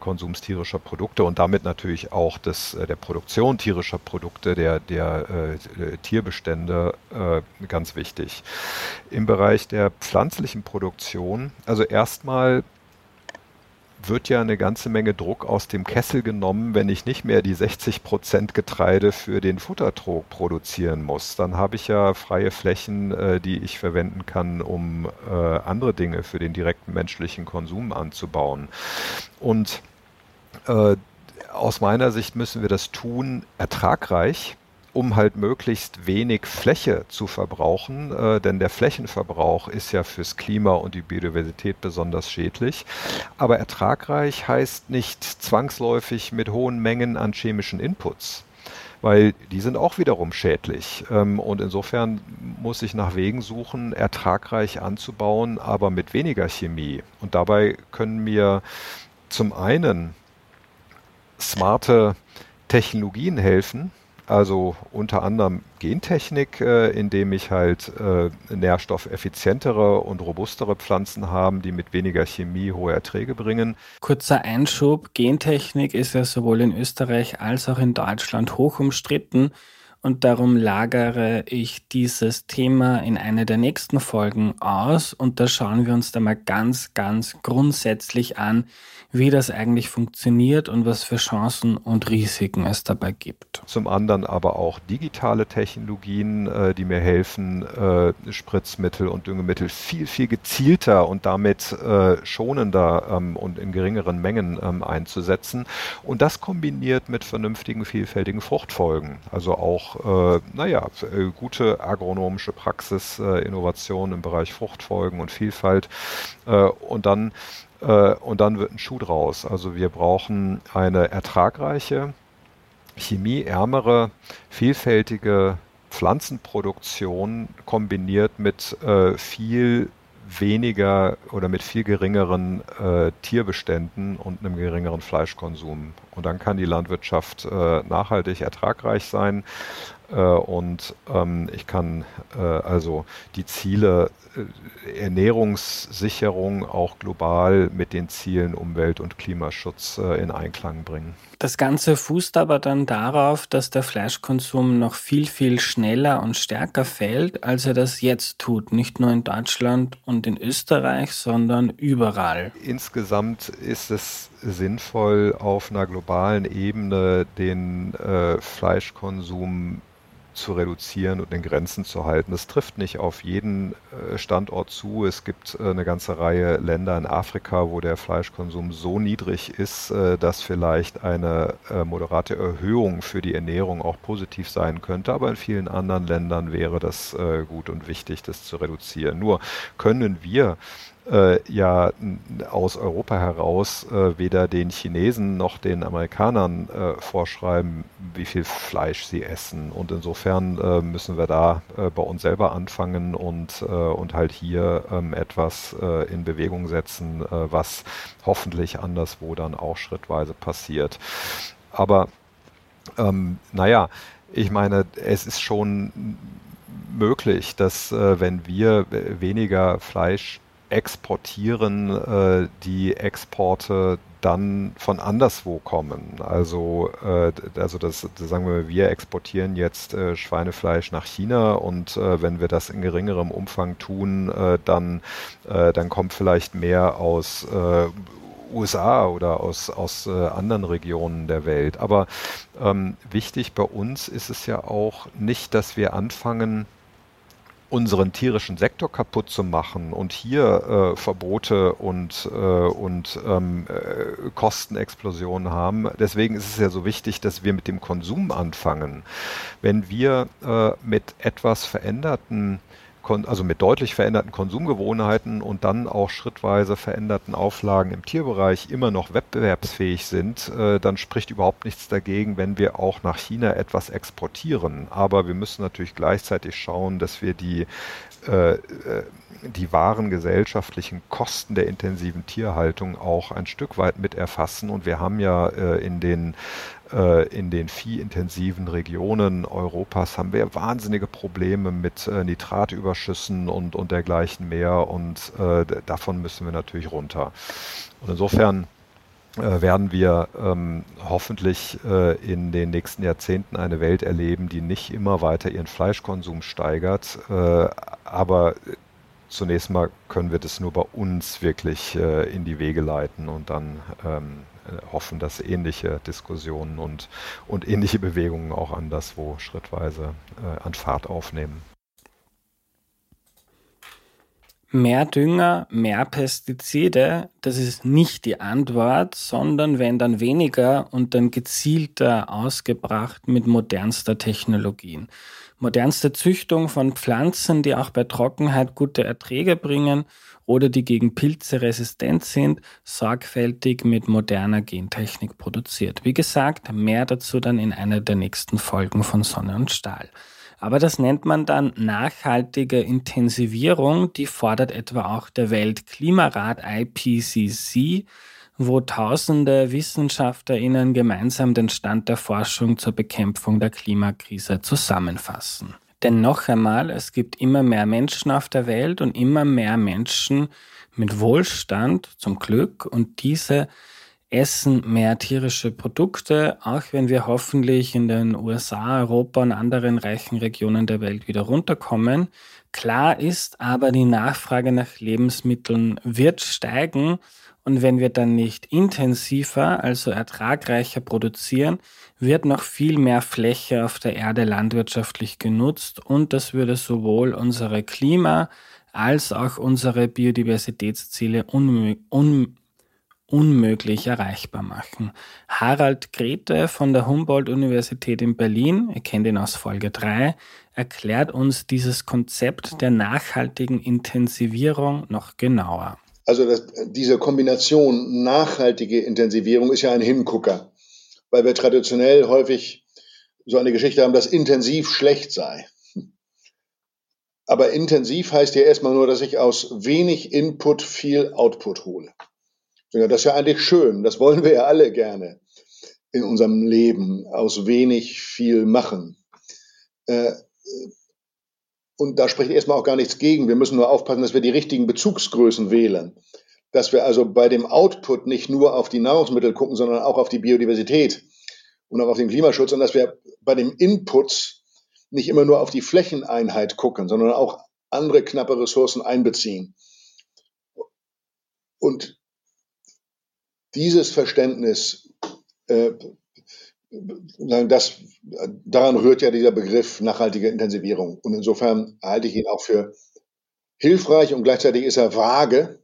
Konsums tierischer Produkte und damit natürlich auch des, der Produktion tierischer Produkte, der, der Tierbestände ganz wichtig wichtig. Im Bereich der pflanzlichen Produktion, also erstmal wird ja eine ganze Menge Druck aus dem Kessel genommen, wenn ich nicht mehr die 60 Prozent Getreide für den Futtertrog produzieren muss. Dann habe ich ja freie Flächen, äh, die ich verwenden kann, um äh, andere Dinge für den direkten menschlichen Konsum anzubauen. Und äh, aus meiner Sicht müssen wir das tun ertragreich um halt möglichst wenig Fläche zu verbrauchen, äh, denn der Flächenverbrauch ist ja fürs Klima und die Biodiversität besonders schädlich. Aber ertragreich heißt nicht zwangsläufig mit hohen Mengen an chemischen Inputs weil die sind auch wiederum schädlich. Ähm, und insofern muss ich nach Wegen suchen, ertragreich anzubauen, aber mit weniger Chemie. Und dabei können mir zum einen smarte Technologien helfen, also unter anderem Gentechnik, äh, indem ich halt äh, nährstoffeffizientere und robustere Pflanzen habe, die mit weniger Chemie hohe Erträge bringen. Kurzer Einschub, Gentechnik ist ja sowohl in Österreich als auch in Deutschland hoch umstritten und darum lagere ich dieses Thema in eine der nächsten Folgen aus und da schauen wir uns da mal ganz, ganz grundsätzlich an, wie das eigentlich funktioniert und was für Chancen und Risiken es dabei gibt. Zum anderen aber auch digitale Technologien, äh, die mir helfen, äh, Spritzmittel und Düngemittel viel, viel gezielter und damit äh, schonender ähm, und in geringeren Mengen ähm, einzusetzen. Und das kombiniert mit vernünftigen, vielfältigen Fruchtfolgen. Also auch, äh, naja, äh, gute agronomische Praxis, äh, Innovation im Bereich Fruchtfolgen und Vielfalt. und dann äh, und dann wird ein Schuh draus. Also wir brauchen eine ertragreiche, chemieärmere, vielfältige Pflanzenproduktion kombiniert mit äh, viel weniger oder mit viel geringeren äh, Tierbeständen und einem geringeren Fleischkonsum. Und dann kann die Landwirtschaft äh, nachhaltig ertragreich sein äh, und ähm, ich kann äh, also die Ziele Ernährungssicherung auch global mit den Zielen Umwelt- und Klimaschutz äh, in Einklang bringen. Das Ganze fußt aber dann darauf, dass der Fleischkonsum noch viel, viel schneller und stärker fällt, als er das jetzt tut. Nicht nur in Deutschland und in Österreich, sondern überall. Insgesamt ist es sinnvoll, auf einer globalen Ebene den äh, Fleischkonsum zu reduzieren und in Grenzen zu halten. Das trifft nicht auf jeden äh, Standort zu. Es gibt äh, eine ganze Reihe Länder in Afrika, wo der Fleischkonsum so niedrig ist, äh, dass vielleicht eine moderate Erhöhung für die Ernährung auch positiv sein könnte. Aber in vielen anderen Ländern wäre das gut und wichtig, das zu reduzieren. Nur können wir äh, ja aus Europa heraus äh, weder den Chinesen noch den Amerikanern äh, vorschreiben, wie viel Fleisch sie essen. Und insofern äh, müssen wir da äh, bei uns selber anfangen und, äh, und halt hier ähm, etwas in Bewegung setzen, was hoffentlich anderswo dann auch schrittweise passiert. Aber ähm, naja, ich meine, es ist schon möglich, dass äh, wenn wir weniger Fleisch exportieren, äh, die Exporte dann von anderswo kommen. Also, äh, also das, das, sagen wir, wir exportieren jetzt äh, Schweinefleisch nach China und äh, wenn wir das in geringerem Umfang tun, äh, dann, äh, dann kommt vielleicht mehr aus äh, USA oder aus, aus äh, anderen Regionen der Welt. Aber ähm, wichtig bei uns ist es ja auch nicht, dass wir anfangen, unseren tierischen Sektor kaputt zu machen und hier äh, Verbote und, äh, und ähm, äh, Kostenexplosionen haben. Deswegen ist es ja so wichtig, dass wir mit dem Konsum anfangen. Wenn wir äh, mit etwas veränderten also mit deutlich veränderten Konsumgewohnheiten und dann auch schrittweise veränderten Auflagen im Tierbereich immer noch wettbewerbsfähig sind, äh, dann spricht überhaupt nichts dagegen, wenn wir auch nach China etwas exportieren. Aber wir müssen natürlich gleichzeitig schauen, dass wir die äh, äh, die wahren gesellschaftlichen Kosten der intensiven Tierhaltung auch ein Stück weit mit erfassen. Und wir haben ja in den in den viehintensiven Regionen Europas haben wir wahnsinnige Probleme mit äh, Nitratüberschüssen und, und dergleichen mehr und äh, davon müssen wir natürlich runter. Und insofern äh, werden wir ähm, hoffentlich äh, in den nächsten Jahrzehnten eine Welt erleben, die nicht immer weiter ihren Fleischkonsum steigert, äh, aber zunächst mal können wir das nur bei uns wirklich in die Wege leiten und dann ähm, äh, hoffen, dass ähnliche Diskussionen und, und ähnliche Bewegungen auch anderswo schrittweise äh, an Fahrt aufnehmen. Mehr Dünger, mehr Pestizide, das ist nicht die Antwort, sondern wenn dann weniger und dann gezielter ausgebracht mit modernster Technologien. Modernste Züchtung von Pflanzen, die auch bei Trockenheit gute Erträge bringen oder die gegen Pilze resistent sind, sorgfältig mit moderner Gentechnik produziert. Wie gesagt, mehr dazu dann in einer der nächsten Folgen von Sonne und Stahl. Aber das nennt man dann nachhaltige Intensivierung, die fordert etwa auch der Weltklimarat IPCC, wo tausende WissenschaftlerInnen gemeinsam den Stand der Forschung zur Bekämpfung der Klimakrise zusammenfassen. Denn noch einmal, es gibt immer mehr Menschen auf der Welt und immer mehr Menschen mit Wohlstand zum Glück und diese essen mehr tierische Produkte, auch wenn wir hoffentlich in den USA, Europa und anderen reichen Regionen der Welt wieder runterkommen. Klar ist aber, die Nachfrage nach Lebensmitteln wird steigen und wenn wir dann nicht intensiver, also ertragreicher produzieren, wird noch viel mehr Fläche auf der Erde landwirtschaftlich genutzt und das würde sowohl unsere Klima- als auch unsere Biodiversitätsziele un unmöglich erreichbar machen. Harald Grete von der Humboldt-Universität in Berlin, ihr kennt ihn aus Folge 3, erklärt uns dieses Konzept der nachhaltigen Intensivierung noch genauer. Also das, diese Kombination nachhaltige Intensivierung ist ja ein Hingucker, weil wir traditionell häufig so eine Geschichte haben, dass intensiv schlecht sei. Aber intensiv heißt ja erstmal nur, dass ich aus wenig Input viel Output hole. Das ist ja eigentlich schön, das wollen wir ja alle gerne in unserem Leben, aus wenig viel machen. Äh, und da spricht erstmal auch gar nichts gegen. Wir müssen nur aufpassen, dass wir die richtigen Bezugsgrößen wählen. Dass wir also bei dem Output nicht nur auf die Nahrungsmittel gucken, sondern auch auf die Biodiversität und auch auf den Klimaschutz und dass wir bei dem Input nicht immer nur auf die Flächeneinheit gucken, sondern auch andere knappe Ressourcen einbeziehen. Und dieses Verständnis äh, das, daran rührt ja dieser Begriff nachhaltige Intensivierung. Und insofern halte ich ihn auch für hilfreich und gleichzeitig ist er vage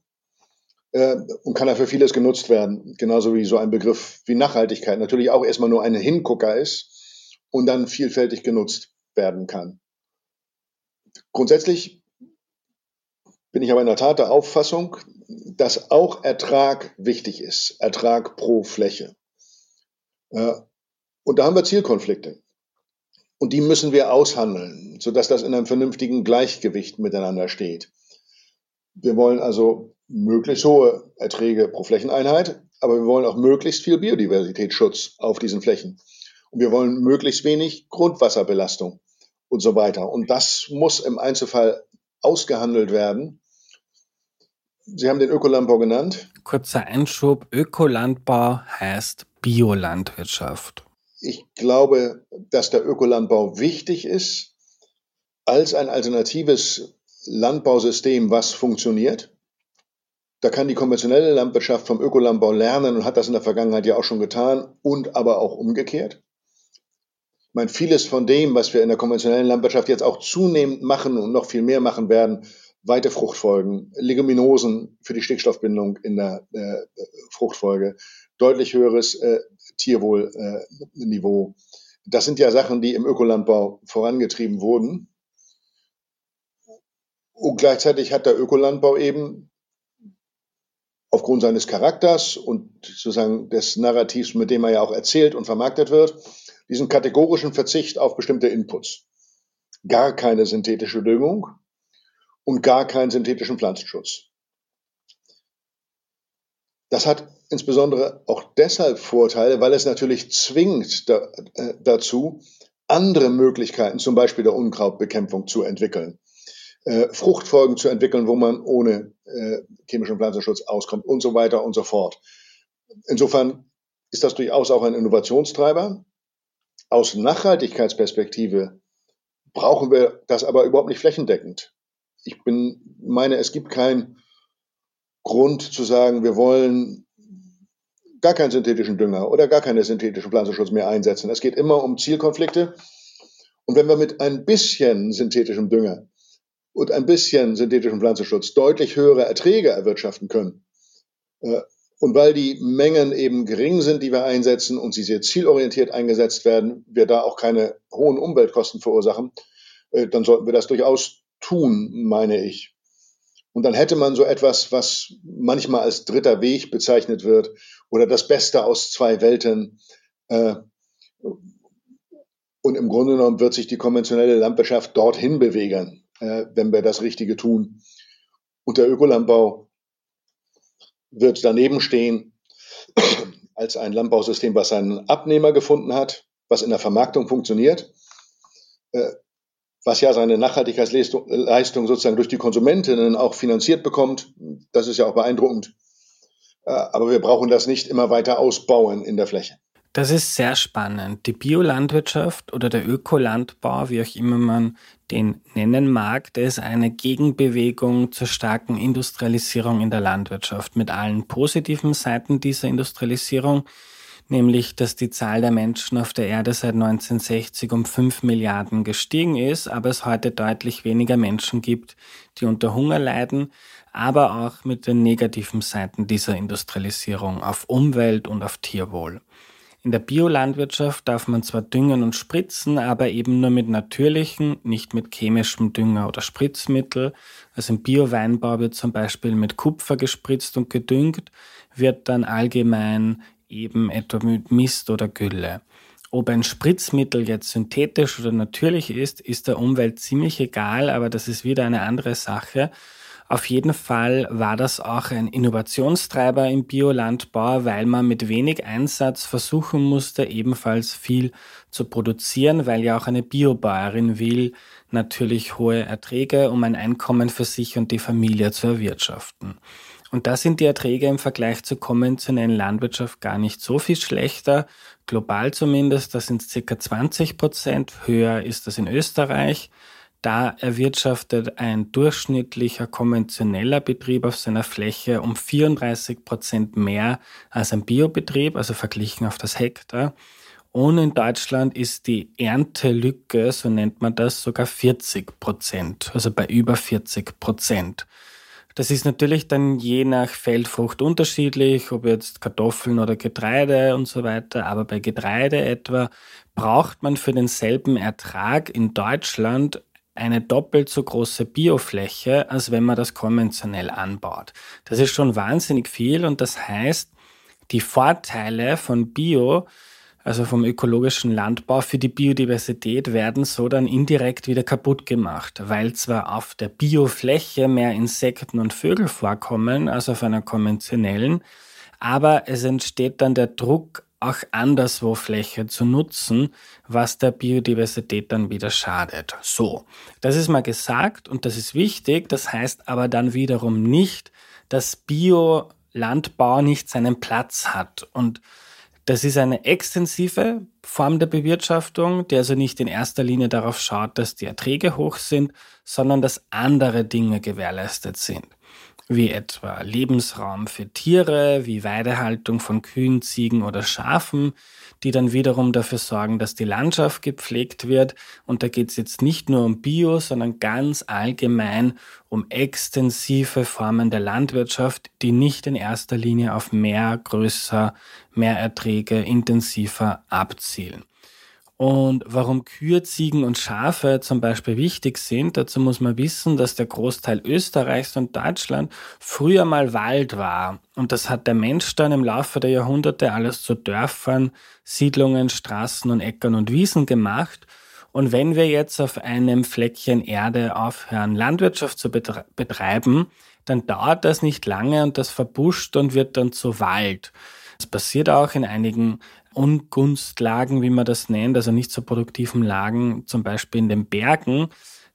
äh, und kann er für vieles genutzt werden. Genauso wie so ein Begriff wie Nachhaltigkeit natürlich auch erstmal nur ein Hingucker ist und dann vielfältig genutzt werden kann. Grundsätzlich bin ich aber in der Tat der Auffassung, dass auch Ertrag wichtig ist. Ertrag pro Fläche. Und da haben wir Zielkonflikte. Und die müssen wir aushandeln, sodass das in einem vernünftigen Gleichgewicht miteinander steht. Wir wollen also möglichst hohe Erträge pro Flächeneinheit, aber wir wollen auch möglichst viel Biodiversitätsschutz auf diesen Flächen. wir wollen möglichst wenig Grundwasserbelastung und so weiter. Und das muss im Einzelfall ausgehandelt werden. Sie haben den Ökolandbau genannt. Kurzer Einschub. Ökolandbau heißt Biolandwirtschaft. Ich glaube, dass der Ökolandbau wichtig ist als ein alternatives Landbausystem, was funktioniert. Da kann die konventionelle Landwirtschaft vom Ökolandbau lernen und hat das in der Vergangenheit ja auch schon getan und aber auch umgekehrt. Ich meine, vieles von dem, was wir in der konventionellen Landwirtschaft jetzt auch zunehmend machen und noch viel mehr machen werden, weite Fruchtfolgen, Leguminosen für die Stickstoffbindung in der äh, Fruchtfolge, deutlich höheres äh, Tierwohlniveau. Das sind ja Sachen, die im Ökolandbau vorangetrieben wurden. Und gleichzeitig hat der Ökolandbau eben aufgrund seines Charakters und sozusagen des Narrativs, mit dem er ja auch erzählt und vermarktet wird, diesen kategorischen Verzicht auf bestimmte Inputs. Gar keine synthetische Düngung und gar keinen synthetischen Pflanzenschutz. Das hat insbesondere auch deshalb Vorteile, weil es natürlich zwingt da, äh, dazu, andere Möglichkeiten, zum Beispiel der Unkrautbekämpfung, zu entwickeln äh, Fruchtfolgen zu entwickeln, wo man ohne äh, chemischen Pflanzenschutz auskommt und so weiter und so fort. Insofern ist das durchaus auch ein Innovationstreiber. Aus Nachhaltigkeitsperspektive brauchen wir das aber überhaupt nicht flächendeckend. Ich bin, meine, es gibt keinen Grund zu sagen, wir wollen gar keinen synthetischen Dünger oder gar keinen synthetischen Pflanzenschutz mehr einsetzen. Es geht immer um Zielkonflikte. Und wenn wir mit ein bisschen synthetischem Dünger und ein bisschen synthetischen Pflanzenschutz deutlich höhere Erträge erwirtschaften können. Äh, und weil die Mengen eben gering sind, die wir einsetzen und sie sehr zielorientiert eingesetzt werden, wir da auch keine hohen Umweltkosten verursachen, äh, dann sollten wir das durchaus tun, meine ich. Und dann hätte man so etwas, was manchmal als dritter Weg bezeichnet wird oder das Beste aus zwei Welten. Äh, und im Grunde genommen wird sich die konventionelle Landwirtschaft dorthin bewegen äh, wenn wir das Richtige tun. Und der Ökolandbau wird daneben stehen als ein Landbausystem, was seinen Abnehmer gefunden hat, was in der Vermarktung funktioniert, äh, was ja seine Nachhaltigkeitsleistung sozusagen durch die Konsumentinnen auch finanziert bekommt. Das ist ja auch beeindruckend. Äh, aber wir brauchen das nicht immer weiter ausbauen in der Fläche. Das ist sehr spannend. Die Biolandwirtschaft oder der Ökolandbau, wie auch immer man den nennen mag, der ist eine Gegenbewegung zur starken Industrialisierung in der Landwirtschaft mit allen positiven Seiten dieser Industrialisierung, nämlich dass die Zahl der Menschen auf der Erde seit 1960 um 5 Milliarden gestiegen ist, aber es heute deutlich weniger Menschen gibt, die unter Hunger leiden, aber auch mit den negativen Seiten dieser Industrialisierung auf Umwelt und auf Tierwohl. In der Biolandwirtschaft darf man zwar düngen und spritzen, aber eben nur mit natürlichen, nicht mit chemischem Dünger oder Spritzmittel. Also im Bio-Weinbau wird zum Beispiel mit Kupfer gespritzt und gedüngt, wird dann allgemein eben etwa mit Mist oder Gülle. Ob ein Spritzmittel jetzt synthetisch oder natürlich ist, ist der Umwelt ziemlich egal, aber das ist wieder eine andere Sache. Auf jeden Fall war das auch ein Innovationstreiber im Biolandbau, weil man mit wenig Einsatz versuchen musste, ebenfalls viel zu produzieren, weil ja auch eine Biobäuerin will natürlich hohe Erträge, um ein Einkommen für sich und die Familie zu erwirtschaften. Und da sind die Erträge im Vergleich zur konventionellen Landwirtschaft gar nicht so viel schlechter. Global zumindest, das sind circa 20 Prozent. Höher ist das in Österreich. Da erwirtschaftet ein durchschnittlicher konventioneller Betrieb auf seiner Fläche um 34 Prozent mehr als ein Biobetrieb, also verglichen auf das Hektar. Und in Deutschland ist die Erntelücke, so nennt man das, sogar 40 Prozent, also bei über 40 Prozent. Das ist natürlich dann je nach Feldfrucht unterschiedlich, ob jetzt Kartoffeln oder Getreide und so weiter. Aber bei Getreide etwa braucht man für denselben Ertrag in Deutschland eine doppelt so große Biofläche, als wenn man das konventionell anbaut. Das ist schon wahnsinnig viel und das heißt, die Vorteile von Bio, also vom ökologischen Landbau für die Biodiversität werden so dann indirekt wieder kaputt gemacht, weil zwar auf der Biofläche mehr Insekten und Vögel vorkommen als auf einer konventionellen, aber es entsteht dann der Druck auch anderswo Fläche zu nutzen, was der Biodiversität dann wieder schadet. So, das ist mal gesagt und das ist wichtig. Das heißt aber dann wiederum nicht, dass Biolandbau nicht seinen Platz hat. Und das ist eine extensive Form der Bewirtschaftung, die also nicht in erster Linie darauf schaut, dass die Erträge hoch sind, sondern dass andere Dinge gewährleistet sind wie etwa Lebensraum für Tiere, wie Weidehaltung von Kühen, Ziegen oder Schafen, die dann wiederum dafür sorgen, dass die Landschaft gepflegt wird. Und da geht es jetzt nicht nur um Bio, sondern ganz allgemein um extensive Formen der Landwirtschaft, die nicht in erster Linie auf mehr, größer, mehr Erträge, intensiver abzielen. Und warum Kühe, Ziegen und Schafe zum Beispiel wichtig sind, dazu muss man wissen, dass der Großteil Österreichs und Deutschland früher mal Wald war. Und das hat der Mensch dann im Laufe der Jahrhunderte alles zu Dörfern, Siedlungen, Straßen und Äckern und Wiesen gemacht. Und wenn wir jetzt auf einem Fleckchen Erde aufhören, Landwirtschaft zu betreiben, dann dauert das nicht lange und das verbuscht und wird dann zu Wald. Das passiert auch in einigen Ungunstlagen, wie man das nennt, also nicht so produktiven Lagen, zum Beispiel in den Bergen.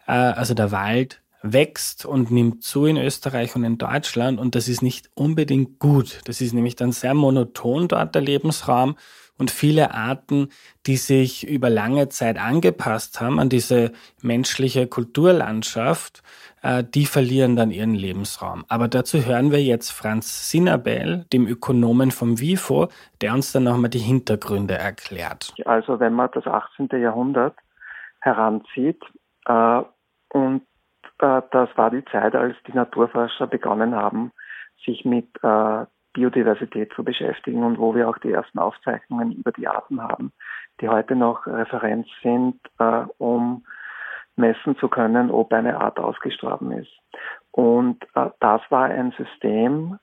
Äh, also der Wald wächst und nimmt zu in Österreich und in Deutschland und das ist nicht unbedingt gut. Das ist nämlich dann sehr monoton dort der Lebensraum und viele Arten, die sich über lange Zeit angepasst haben an diese menschliche Kulturlandschaft, äh, die verlieren dann ihren Lebensraum. Aber dazu hören wir jetzt Franz Sinabel, dem Ökonomen vom WIFO, der uns dann nochmal die Hintergründe erklärt. Also wenn man das 18. Jahrhundert heranzieht äh, und äh, das war die Zeit, als die Naturforscher begonnen haben, sich mit äh, Biodiversität zu beschäftigen und wo wir auch die ersten Aufzeichnungen über die Arten haben, die heute noch Referenz sind, äh, um messen zu können, ob eine Art ausgestorben ist. Und äh, das war ein System,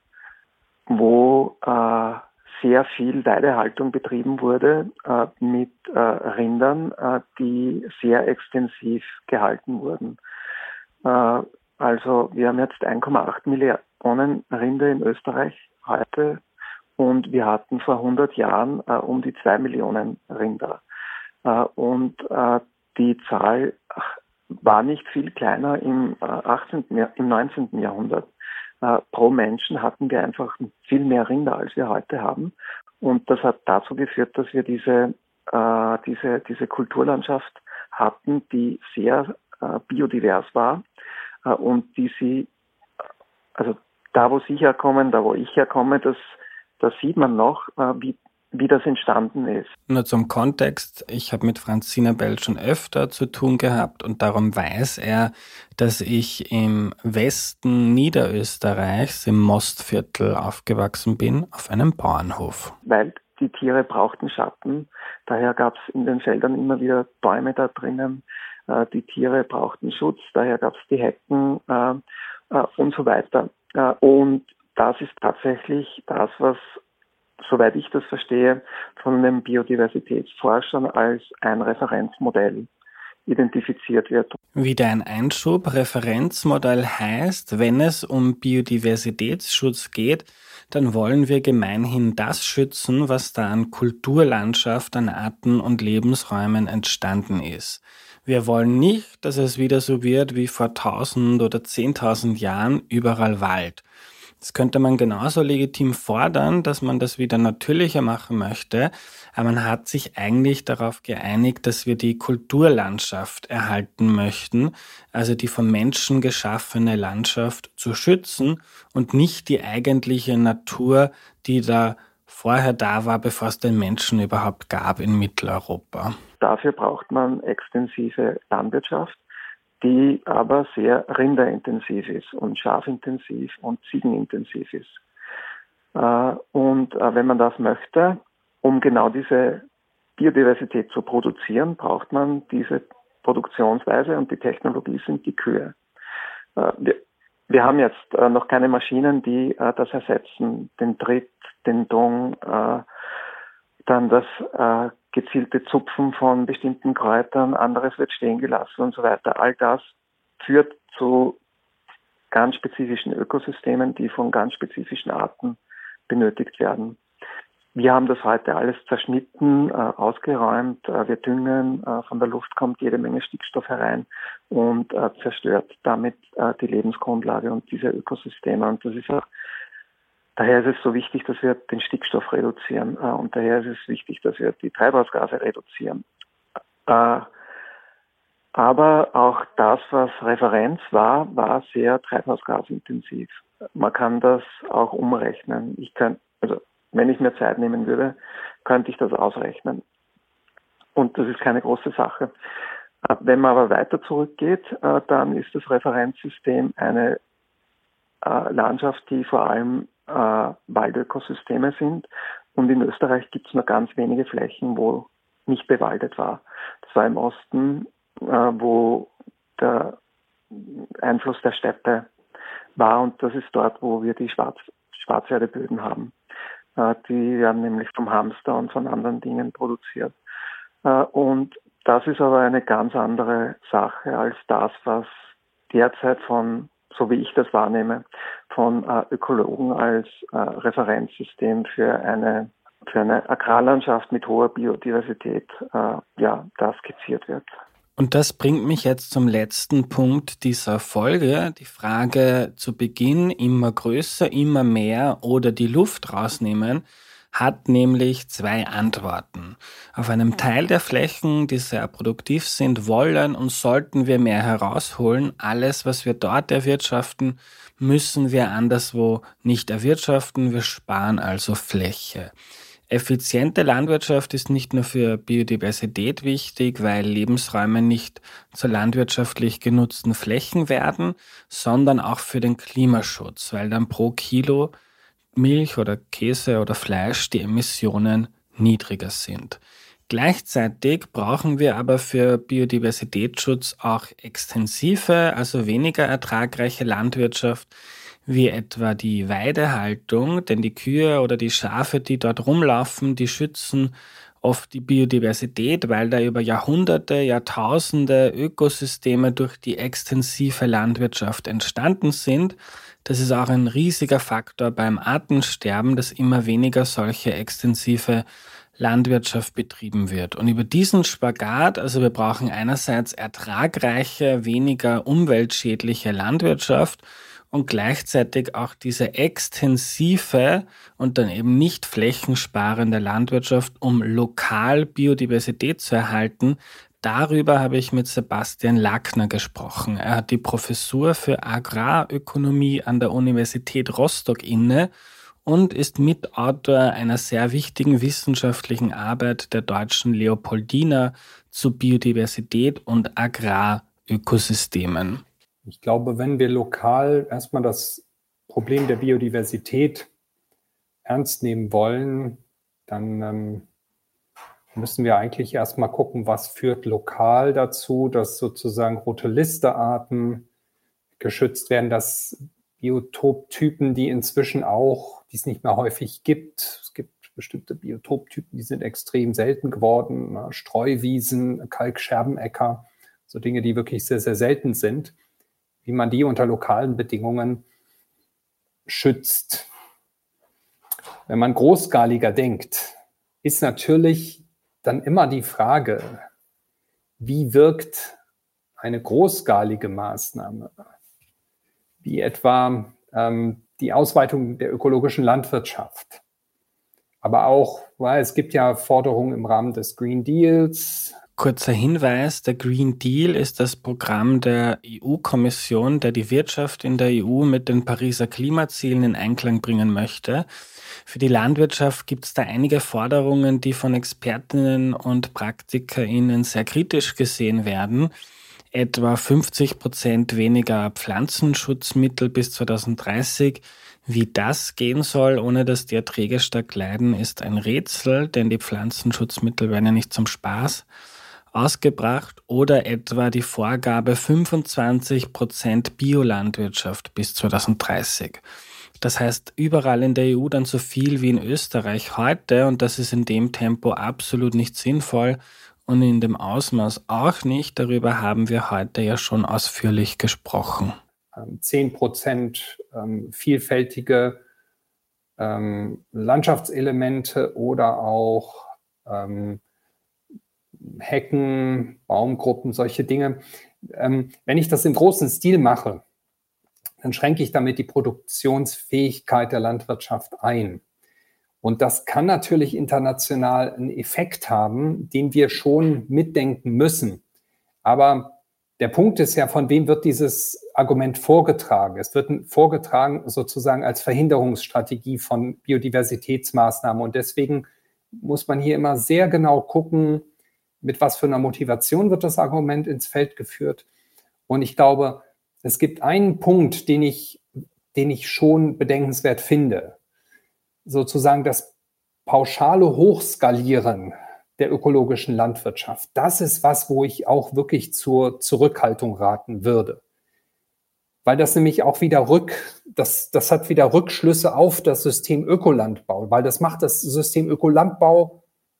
wo äh, sehr viel Weidehaltung betrieben wurde äh, mit äh, Rindern, äh, die sehr extensiv gehalten wurden. Äh, also wir haben jetzt 1,8 Millionen Rinder in Österreich heute und wir hatten vor 100 Jahren um die 2 Millionen Rinder. und die Zahl war nicht viel kleiner im 18., äh, im 19. Jahrhundert. Äh, pro Menschen hatten wir einfach viel mehr Rinder, als wir heute haben. Und das hat dazu geführt, dass wir diese, äh, diese, diese Kulturlandschaft hatten, die sehr biodivers war und die sie, also da, wo Sie herkommen, da, wo ich herkomme, das, das sieht man noch, wie wie das entstanden ist. Nur zum Kontext, ich habe mit Franz Sinabel schon öfter zu tun gehabt und darum weiß er, dass ich im Westen Niederösterreichs im Mostviertel aufgewachsen bin, auf einem Bauernhof. Weil die Tiere brauchten Schatten, daher gab es in den Feldern immer wieder Bäume da drinnen, äh, die Tiere brauchten Schutz, daher gab es die Hecken äh, äh, und so weiter. Und das ist tatsächlich das, was soweit ich das verstehe, von den Biodiversitätsforschern als ein Referenzmodell identifiziert wird. Wieder ein Einschub. Referenzmodell heißt, wenn es um Biodiversitätsschutz geht, dann wollen wir gemeinhin das schützen, was da an Kulturlandschaft, an Arten und Lebensräumen entstanden ist. Wir wollen nicht, dass es wieder so wird wie vor tausend oder zehntausend Jahren überall Wald. Das könnte man genauso legitim fordern, dass man das wieder natürlicher machen möchte. Aber man hat sich eigentlich darauf geeinigt, dass wir die Kulturlandschaft erhalten möchten, also die vom Menschen geschaffene Landschaft zu schützen und nicht die eigentliche Natur, die da vorher da war, bevor es den Menschen überhaupt gab in Mitteleuropa. Dafür braucht man extensive Landwirtschaft die aber sehr rinderintensiv ist und schafintensiv und ziegenintensiv ist. Äh, und äh, wenn man das möchte, um genau diese Biodiversität zu produzieren, braucht man diese Produktionsweise und die Technologie sind die Kühe. Äh, wir haben jetzt noch keine Maschinen, die das ersetzen, den Tritt, den Dung, dann das gezielte Zupfen von bestimmten Kräutern, anderes wird stehen gelassen und so weiter. All das führt zu ganz spezifischen Ökosystemen, die von ganz spezifischen Arten benötigt werden. Wir haben das heute alles zerschnitten, äh, ausgeräumt. Äh, wir düngen, äh, von der Luft kommt jede Menge Stickstoff herein und äh, zerstört damit äh, die Lebensgrundlage und diese Ökosysteme. Und das ist auch, daher ist es so wichtig, dass wir den Stickstoff reduzieren. Äh, und daher ist es wichtig, dass wir die Treibhausgase reduzieren. aber auch das, was Referenz war, war sehr treibhausgasintensiv. Man kann das auch umrechnen. Ich kann, also wenn ich mir Zeit nehmen würde, könnte ich das ausrechnen. Und das ist keine große Sache. Äh, wenn man aber weiter zurückgeht, äh, dann ist das Referenzsystem eine äh, Landschaft, die vor allem Waldökosysteme sind. Und in Österreich gibt es nur ganz wenige Flächen, wo nicht bewaldet war. Das war im Osten, wo der Einfluss der Steppe war und das ist dort, wo wir die Schwarz Schwarzerdeböden haben. Äh, die werden nämlich vom Hamster und von anderen Dingen produziert. Äh, und das ist aber eine ganz andere Sache als das, was derzeit von, so wie ich das wahrnehme, von äh, Ökologen als Referenzsystem für eine für eine Agrarlandschaft mit hoher Biodiversität ja, da skizziert wird. Und das bringt mich jetzt zum letzten Punkt dieser Folge. Die Frage zu Beginn immer größer, immer mehr oder die Luft rausnehmen hat nämlich zwei Antworten. Auf einem Teil der Flächen, die sehr produktiv sind, wollen und sollten wir mehr herausholen. Alles, was wir dort erwirtschaften, müssen wir anderswo nicht erwirtschaften. Wir sparen also Fläche. Effiziente Landwirtschaft ist nicht nur für Biodiversität wichtig, weil Lebensräume nicht zu landwirtschaftlich genutzten Flächen werden, sondern auch für den Klimaschutz, weil dann pro Kilo Milch oder Käse oder Fleisch die Emissionen niedriger sind. Gleichzeitig brauchen wir aber für Biodiversitätsschutz auch extensive, also weniger ertragreiche Landwirtschaft, wie etwa die Weidehaltung, denn die Kühe oder die Schafe, die dort rumlaufen, die schützen oft die Biodiversität, weil da über Jahrhunderte, Jahrtausende Ökosysteme durch die extensive Landwirtschaft entstanden sind. Das ist auch ein riesiger Faktor beim Artensterben, dass immer weniger solche extensive Landwirtschaft betrieben wird. Und über diesen Spagat, also wir brauchen einerseits ertragreiche, weniger umweltschädliche Landwirtschaft und gleichzeitig auch diese extensive und dann eben nicht flächensparende Landwirtschaft, um lokal Biodiversität zu erhalten. Darüber habe ich mit Sebastian Lackner gesprochen. Er hat die Professur für Agrarökonomie an der Universität Rostock inne und ist Mitautor einer sehr wichtigen wissenschaftlichen Arbeit der deutschen Leopoldina zu Biodiversität und Agrarökosystemen. Ich glaube, wenn wir lokal erstmal das Problem der Biodiversität ernst nehmen wollen, dann ähm, müssen wir eigentlich erstmal gucken, was führt lokal dazu, dass sozusagen rote Listearten geschützt werden, dass Biotoptypen, die inzwischen auch, die es nicht mehr häufig gibt, es gibt bestimmte Biotoptypen, die sind extrem selten geworden, ne? Streuwiesen, Kalkscherbenäcker, so Dinge, die wirklich sehr, sehr selten sind wie man die unter lokalen Bedingungen schützt. Wenn man großskaliger denkt, ist natürlich dann immer die Frage, wie wirkt eine großskalige Maßnahme, wie etwa ähm, die Ausweitung der ökologischen Landwirtschaft. Aber auch, weil es gibt ja Forderungen im Rahmen des Green Deals, Kurzer Hinweis, der Green Deal ist das Programm der EU-Kommission, der die Wirtschaft in der EU mit den Pariser Klimazielen in Einklang bringen möchte. Für die Landwirtschaft gibt es da einige Forderungen, die von Expertinnen und PraktikerInnen sehr kritisch gesehen werden. Etwa 50 Prozent weniger Pflanzenschutzmittel bis 2030. Wie das gehen soll, ohne dass die Erträge stark leiden, ist ein Rätsel, denn die Pflanzenschutzmittel werden ja nicht zum Spaß ausgebracht oder etwa die Vorgabe 25 Prozent Biolandwirtschaft bis 2030. Das heißt, überall in der EU dann so viel wie in Österreich heute und das ist in dem Tempo absolut nicht sinnvoll und in dem Ausmaß auch nicht. Darüber haben wir heute ja schon ausführlich gesprochen. 10 ähm, Prozent ähm, vielfältige ähm, Landschaftselemente oder auch Hecken, Baumgruppen, solche Dinge. Ähm, wenn ich das im großen Stil mache, dann schränke ich damit die Produktionsfähigkeit der Landwirtschaft ein. Und das kann natürlich international einen Effekt haben, den wir schon mitdenken müssen. Aber der Punkt ist ja, von wem wird dieses Argument vorgetragen? Es wird vorgetragen sozusagen als Verhinderungsstrategie von Biodiversitätsmaßnahmen. Und deswegen muss man hier immer sehr genau gucken, mit was für einer Motivation wird das Argument ins Feld geführt. Und ich glaube, es gibt einen Punkt, den ich, den ich schon bedenkenswert finde. Sozusagen das pauschale Hochskalieren der ökologischen Landwirtschaft. Das ist was, wo ich auch wirklich zur Zurückhaltung raten würde. Weil das nämlich auch wieder rück, das, das hat wieder Rückschlüsse auf das System Ökolandbau, weil das macht das System Ökolandbau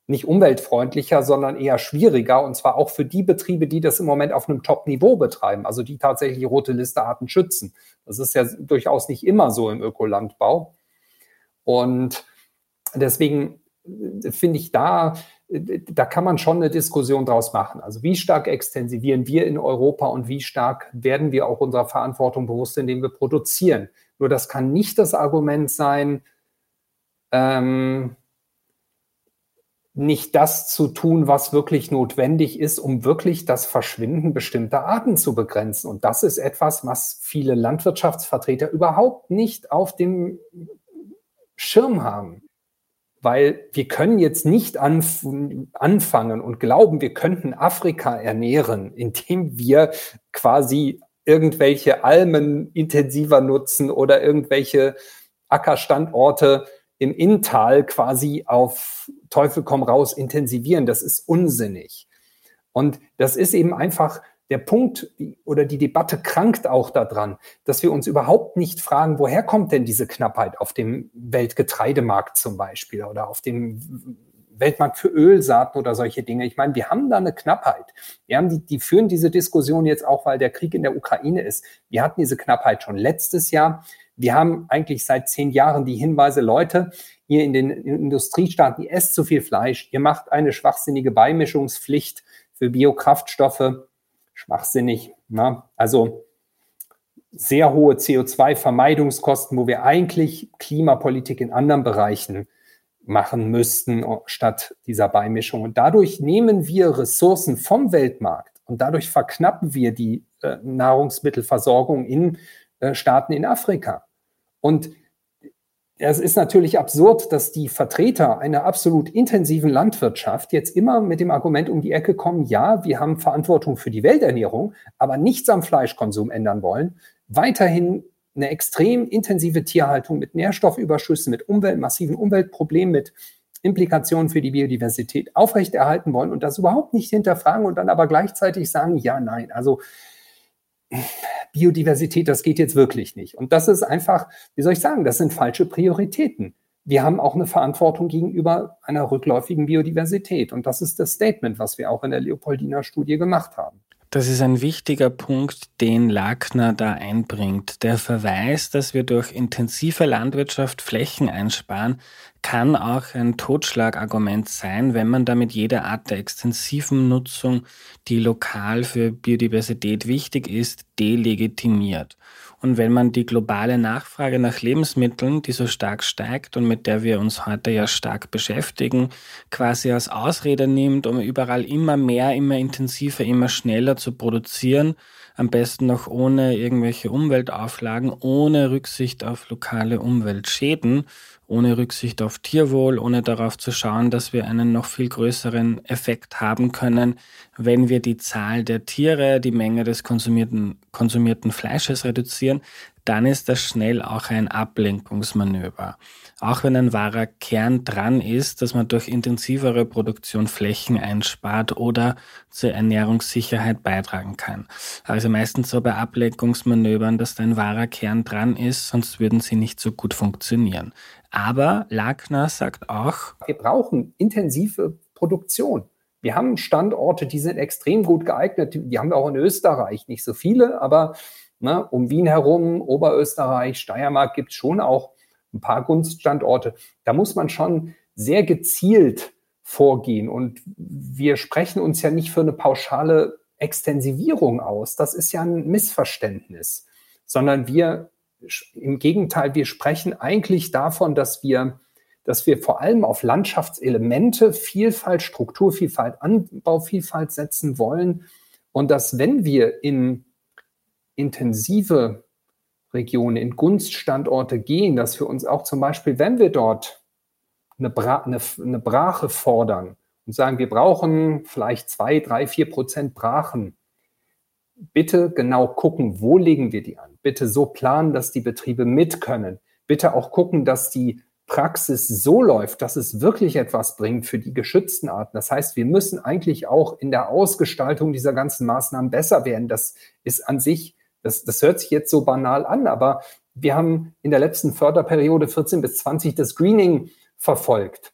nicht umweltfreundlicher, sondern eher schwieriger und zwar auch für die Betriebe, die das im Moment auf einem Top-Niveau betreiben, also die tatsächlich rote Liste Arten schützen. Das ist ja durchaus nicht immer so im Ökolandbau. Und deswegen äh, finde ich da, äh, da kann man schon eine Diskussion draus machen. Also wie stark extensivieren wir in Europa und wie stark werden wir auch unserer Verantwortung bewusst, indem wir produzieren. Nur das kann nicht das Argument sein, ähm, nicht das zu tun, was wirklich notwendig ist, um wirklich das Verschwinden bestimmter Arten zu begrenzen. Und das ist etwas, was viele Landwirtschaftsvertreter überhaupt nicht auf dem Schirm haben. Weil wir können jetzt nicht anf anfangen und glauben, wir könnten Afrika ernähren, indem wir quasi irgendwelche Almen intensiver nutzen oder irgendwelche Ackerstandorte im Inntal quasi auf Teufel komm raus intensivieren. Das ist unsinnig. Und das ist eben einfach der Punkt oder die Debatte krankt auch daran, dass wir uns überhaupt nicht fragen, woher kommt denn diese Knappheit auf dem Weltgetreidemarkt zum Beispiel oder auf dem Weltmarkt für Ölsaaten oder solche Dinge. Ich meine, wir haben da eine Knappheit. Wir haben die, die führen diese Diskussion jetzt auch, weil der Krieg in der Ukraine ist. Wir hatten diese Knappheit schon letztes Jahr. Wir haben eigentlich seit zehn Jahren die Hinweise, Leute, ihr in den Industriestaaten, ihr esst zu viel Fleisch, ihr macht eine schwachsinnige Beimischungspflicht für Biokraftstoffe. Schwachsinnig. Ne? Also sehr hohe CO2-Vermeidungskosten, wo wir eigentlich Klimapolitik in anderen Bereichen machen müssten, statt dieser Beimischung. Und dadurch nehmen wir Ressourcen vom Weltmarkt und dadurch verknappen wir die äh, Nahrungsmittelversorgung in äh, Staaten in Afrika. Und es ist natürlich absurd, dass die Vertreter einer absolut intensiven Landwirtschaft jetzt immer mit dem Argument um die Ecke kommen, ja, wir haben Verantwortung für die Welternährung, aber nichts am Fleischkonsum ändern wollen, weiterhin eine extrem intensive Tierhaltung mit Nährstoffüberschüssen, mit Umwelt, massiven Umweltproblemen, mit Implikationen für die Biodiversität aufrechterhalten wollen und das überhaupt nicht hinterfragen und dann aber gleichzeitig sagen, ja, nein, also Biodiversität, das geht jetzt wirklich nicht. Und das ist einfach, wie soll ich sagen, das sind falsche Prioritäten. Wir haben auch eine Verantwortung gegenüber einer rückläufigen Biodiversität. Und das ist das Statement, was wir auch in der Leopoldiner Studie gemacht haben. Das ist ein wichtiger Punkt, den Lackner da einbringt. Der Verweis, dass wir durch intensive Landwirtschaft Flächen einsparen, kann auch ein Totschlagargument sein, wenn man damit jede Art der extensiven Nutzung, die lokal für Biodiversität wichtig ist, delegitimiert. Und wenn man die globale Nachfrage nach Lebensmitteln, die so stark steigt und mit der wir uns heute ja stark beschäftigen, quasi als Ausrede nimmt, um überall immer mehr, immer intensiver, immer schneller zu produzieren, am besten noch ohne irgendwelche Umweltauflagen, ohne Rücksicht auf lokale Umweltschäden ohne Rücksicht auf Tierwohl, ohne darauf zu schauen, dass wir einen noch viel größeren Effekt haben können, wenn wir die Zahl der Tiere, die Menge des konsumierten, konsumierten Fleisches reduzieren, dann ist das schnell auch ein Ablenkungsmanöver. Auch wenn ein wahrer Kern dran ist, dass man durch intensivere Produktion Flächen einspart oder zur Ernährungssicherheit beitragen kann. Also meistens so bei Ablenkungsmanövern, dass da ein wahrer Kern dran ist, sonst würden sie nicht so gut funktionieren. Aber Lackner sagt auch, wir brauchen intensive Produktion. Wir haben Standorte, die sind extrem gut geeignet. Die haben wir auch in Österreich. Nicht so viele, aber ne, um Wien herum, Oberösterreich, Steiermark gibt es schon auch ein paar Gunststandorte. Da muss man schon sehr gezielt vorgehen. Und wir sprechen uns ja nicht für eine pauschale Extensivierung aus. Das ist ja ein Missverständnis, sondern wir im Gegenteil, wir sprechen eigentlich davon, dass wir, dass wir vor allem auf Landschaftselemente, Vielfalt, Strukturvielfalt, Anbauvielfalt setzen wollen und dass wenn wir in intensive Regionen, in Gunststandorte gehen, dass wir uns auch zum Beispiel, wenn wir dort eine, Bra eine, eine Brache fordern und sagen, wir brauchen vielleicht zwei, drei, vier Prozent Brachen, bitte genau gucken, wo legen wir die an. Bitte so planen, dass die Betriebe mit können. Bitte auch gucken, dass die Praxis so läuft, dass es wirklich etwas bringt für die geschützten Arten. Das heißt, wir müssen eigentlich auch in der Ausgestaltung dieser ganzen Maßnahmen besser werden. Das ist an sich, das, das hört sich jetzt so banal an, aber wir haben in der letzten Förderperiode 14 bis 20 das Greening verfolgt.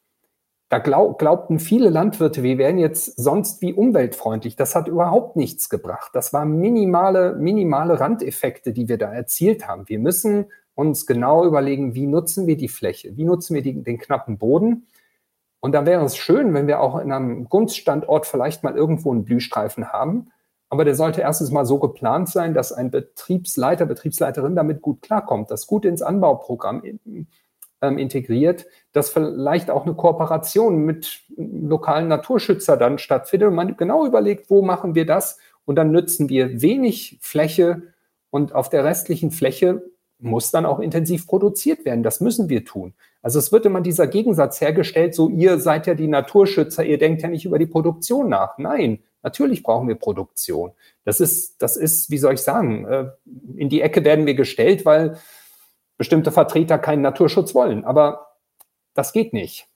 Da glaub, glaubten viele Landwirte, wir wären jetzt sonst wie umweltfreundlich. Das hat überhaupt nichts gebracht. Das waren minimale, minimale Randeffekte, die wir da erzielt haben. Wir müssen uns genau überlegen, wie nutzen wir die Fläche? Wie nutzen wir die, den knappen Boden? Und da wäre es schön, wenn wir auch in einem Gunststandort vielleicht mal irgendwo einen Blühstreifen haben. Aber der sollte erstens mal so geplant sein, dass ein Betriebsleiter, Betriebsleiterin damit gut klarkommt, das gut ins Anbauprogramm ähm, integriert, dass vielleicht auch eine Kooperation mit lokalen Naturschützer dann stattfindet und man genau überlegt, wo machen wir das und dann nützen wir wenig Fläche und auf der restlichen Fläche muss dann auch intensiv produziert werden. Das müssen wir tun. Also es wird immer dieser Gegensatz hergestellt, so ihr seid ja die Naturschützer, ihr denkt ja nicht über die Produktion nach. Nein, natürlich brauchen wir Produktion. Das ist, das ist, wie soll ich sagen, äh, in die Ecke werden wir gestellt, weil bestimmte Vertreter keinen Naturschutz wollen. Aber das geht nicht.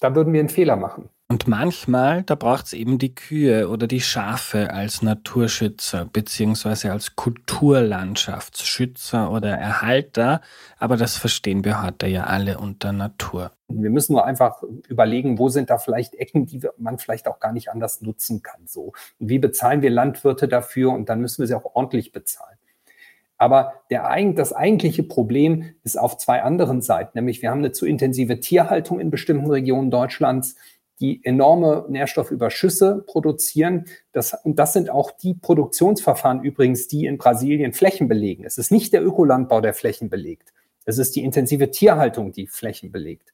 Da würden wir einen Fehler machen. Und manchmal, da braucht es eben die Kühe oder die Schafe als Naturschützer beziehungsweise als Kulturlandschaftsschützer oder Erhalter. Aber das verstehen wir heute ja alle unter Natur. Wir müssen nur einfach überlegen, wo sind da vielleicht Ecken, die man vielleicht auch gar nicht anders nutzen kann. So. Und wie bezahlen wir Landwirte dafür? Und dann müssen wir sie auch ordentlich bezahlen. Aber der, das eigentliche Problem ist auf zwei anderen Seiten, nämlich wir haben eine zu intensive Tierhaltung in bestimmten Regionen Deutschlands, die enorme Nährstoffüberschüsse produzieren. Das, und das sind auch die Produktionsverfahren übrigens, die in Brasilien Flächen belegen. Es ist nicht der Ökolandbau, der Flächen belegt. Es ist die intensive Tierhaltung, die Flächen belegt.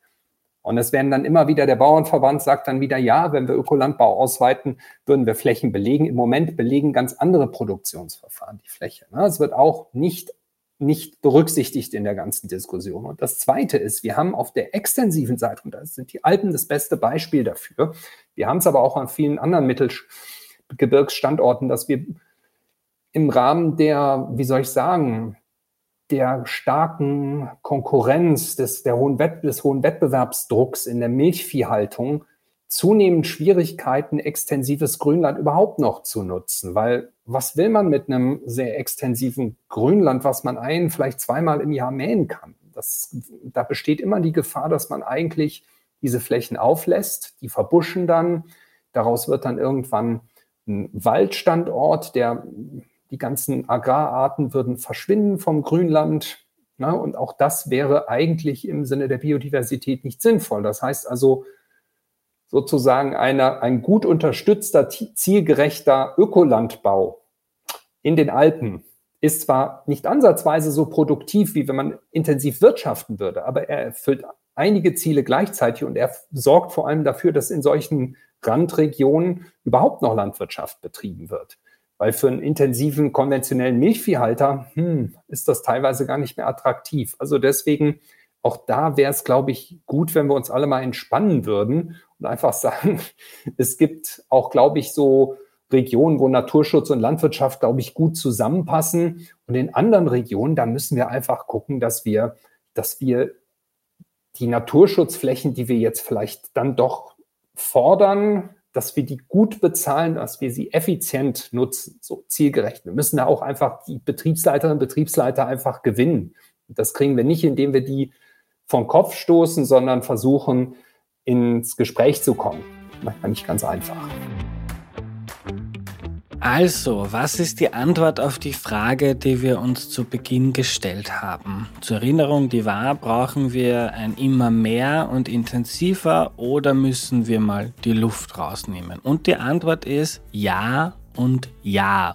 Und es werden dann immer wieder, der Bauernverband sagt dann wieder, ja, wenn wir Ökolandbau ausweiten, würden wir Flächen belegen. Im Moment belegen ganz andere Produktionsverfahren die Fläche. Ne? Es wird auch nicht, nicht berücksichtigt in der ganzen Diskussion. Und das Zweite ist, wir haben auf der extensiven Seite, und da sind die Alpen das beste Beispiel dafür, wir haben es aber auch an vielen anderen Mittelgebirgsstandorten, dass wir im Rahmen der, wie soll ich sagen, der starken Konkurrenz, des, der hohen Wett, des hohen Wettbewerbsdrucks in der Milchviehhaltung zunehmend Schwierigkeiten, extensives Grünland überhaupt noch zu nutzen. Weil was will man mit einem sehr extensiven Grünland, was man ein, vielleicht zweimal im Jahr mähen kann? Das, da besteht immer die Gefahr, dass man eigentlich diese Flächen auflässt, die verbuschen dann. Daraus wird dann irgendwann ein Waldstandort, der die ganzen Agrararten würden verschwinden vom Grünland. Na, und auch das wäre eigentlich im Sinne der Biodiversität nicht sinnvoll. Das heißt also sozusagen eine, ein gut unterstützter, zielgerechter Ökolandbau in den Alpen ist zwar nicht ansatzweise so produktiv, wie wenn man intensiv wirtschaften würde, aber er erfüllt einige Ziele gleichzeitig und er sorgt vor allem dafür, dass in solchen Randregionen überhaupt noch Landwirtschaft betrieben wird. Weil für einen intensiven konventionellen Milchviehhalter hm, ist das teilweise gar nicht mehr attraktiv. Also deswegen, auch da wäre es, glaube ich, gut, wenn wir uns alle mal entspannen würden und einfach sagen, es gibt auch, glaube ich, so Regionen, wo Naturschutz und Landwirtschaft, glaube ich, gut zusammenpassen. Und in anderen Regionen, da müssen wir einfach gucken, dass wir, dass wir die Naturschutzflächen, die wir jetzt vielleicht dann doch fordern, dass wir die gut bezahlen, dass wir sie effizient nutzen, so zielgerecht. Wir müssen da auch einfach die Betriebsleiterinnen und Betriebsleiter einfach gewinnen. Das kriegen wir nicht, indem wir die vom Kopf stoßen, sondern versuchen, ins Gespräch zu kommen. Manchmal nicht ganz einfach. Also, was ist die Antwort auf die Frage, die wir uns zu Beginn gestellt haben? Zur Erinnerung, die war, brauchen wir ein immer mehr und intensiver oder müssen wir mal die Luft rausnehmen? Und die Antwort ist ja und ja.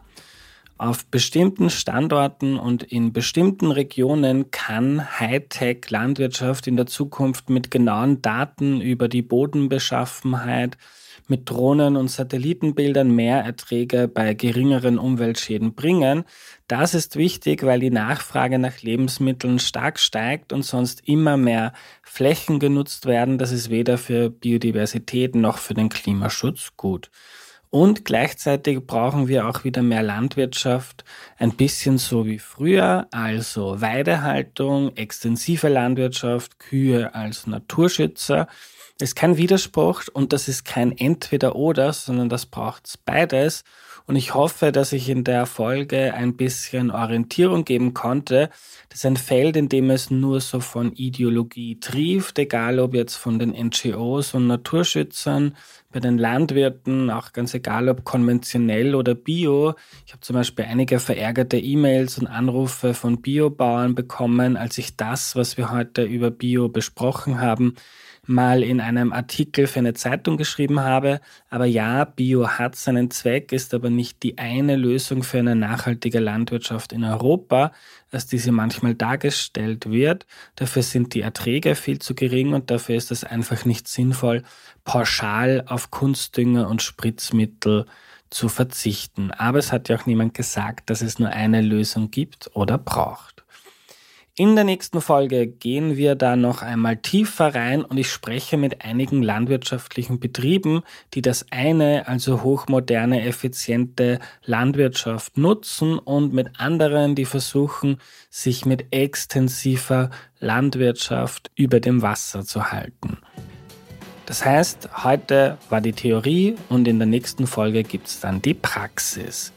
Auf bestimmten Standorten und in bestimmten Regionen kann Hightech-Landwirtschaft in der Zukunft mit genauen Daten über die Bodenbeschaffenheit, mit Drohnen und Satellitenbildern mehr Erträge bei geringeren Umweltschäden bringen. Das ist wichtig, weil die Nachfrage nach Lebensmitteln stark steigt und sonst immer mehr Flächen genutzt werden. Das ist weder für Biodiversität noch für den Klimaschutz gut. Und gleichzeitig brauchen wir auch wieder mehr Landwirtschaft, ein bisschen so wie früher, also Weidehaltung, extensive Landwirtschaft, Kühe als Naturschützer ist kein Widerspruch und das ist kein Entweder-Oder, sondern das braucht beides. Und ich hoffe, dass ich in der Folge ein bisschen Orientierung geben konnte. Das ist ein Feld, in dem es nur so von Ideologie trieft, egal ob jetzt von den NGOs und Naturschützern, bei den Landwirten, auch ganz egal ob konventionell oder bio. Ich habe zum Beispiel einige verärgerte E-Mails und Anrufe von Biobauern bekommen, als ich das, was wir heute über Bio besprochen haben, mal in einem Artikel für eine Zeitung geschrieben habe. Aber ja, Bio hat seinen Zweck, ist aber nicht die eine Lösung für eine nachhaltige Landwirtschaft in Europa, als diese manchmal dargestellt wird. Dafür sind die Erträge viel zu gering und dafür ist es einfach nicht sinnvoll, pauschal auf Kunstdünger und Spritzmittel zu verzichten. Aber es hat ja auch niemand gesagt, dass es nur eine Lösung gibt oder braucht. In der nächsten Folge gehen wir da noch einmal tiefer rein und ich spreche mit einigen landwirtschaftlichen Betrieben, die das eine, also hochmoderne, effiziente Landwirtschaft nutzen und mit anderen, die versuchen, sich mit extensiver Landwirtschaft über dem Wasser zu halten. Das heißt, heute war die Theorie und in der nächsten Folge gibt es dann die Praxis.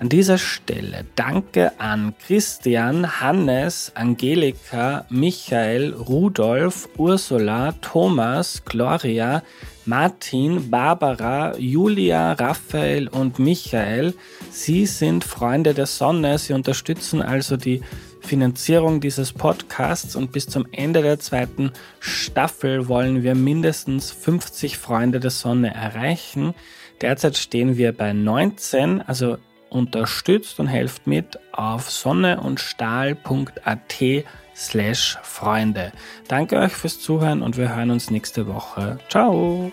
An dieser Stelle danke an Christian, Hannes, Angelika, Michael, Rudolf, Ursula, Thomas, Gloria, Martin, Barbara, Julia, Raphael und Michael. Sie sind Freunde der Sonne. Sie unterstützen also die Finanzierung dieses Podcasts und bis zum Ende der zweiten Staffel wollen wir mindestens 50 Freunde der Sonne erreichen. Derzeit stehen wir bei 19, also unterstützt und helft mit auf sonneundstahl.at slash Freunde. Danke euch fürs Zuhören und wir hören uns nächste Woche. Ciao!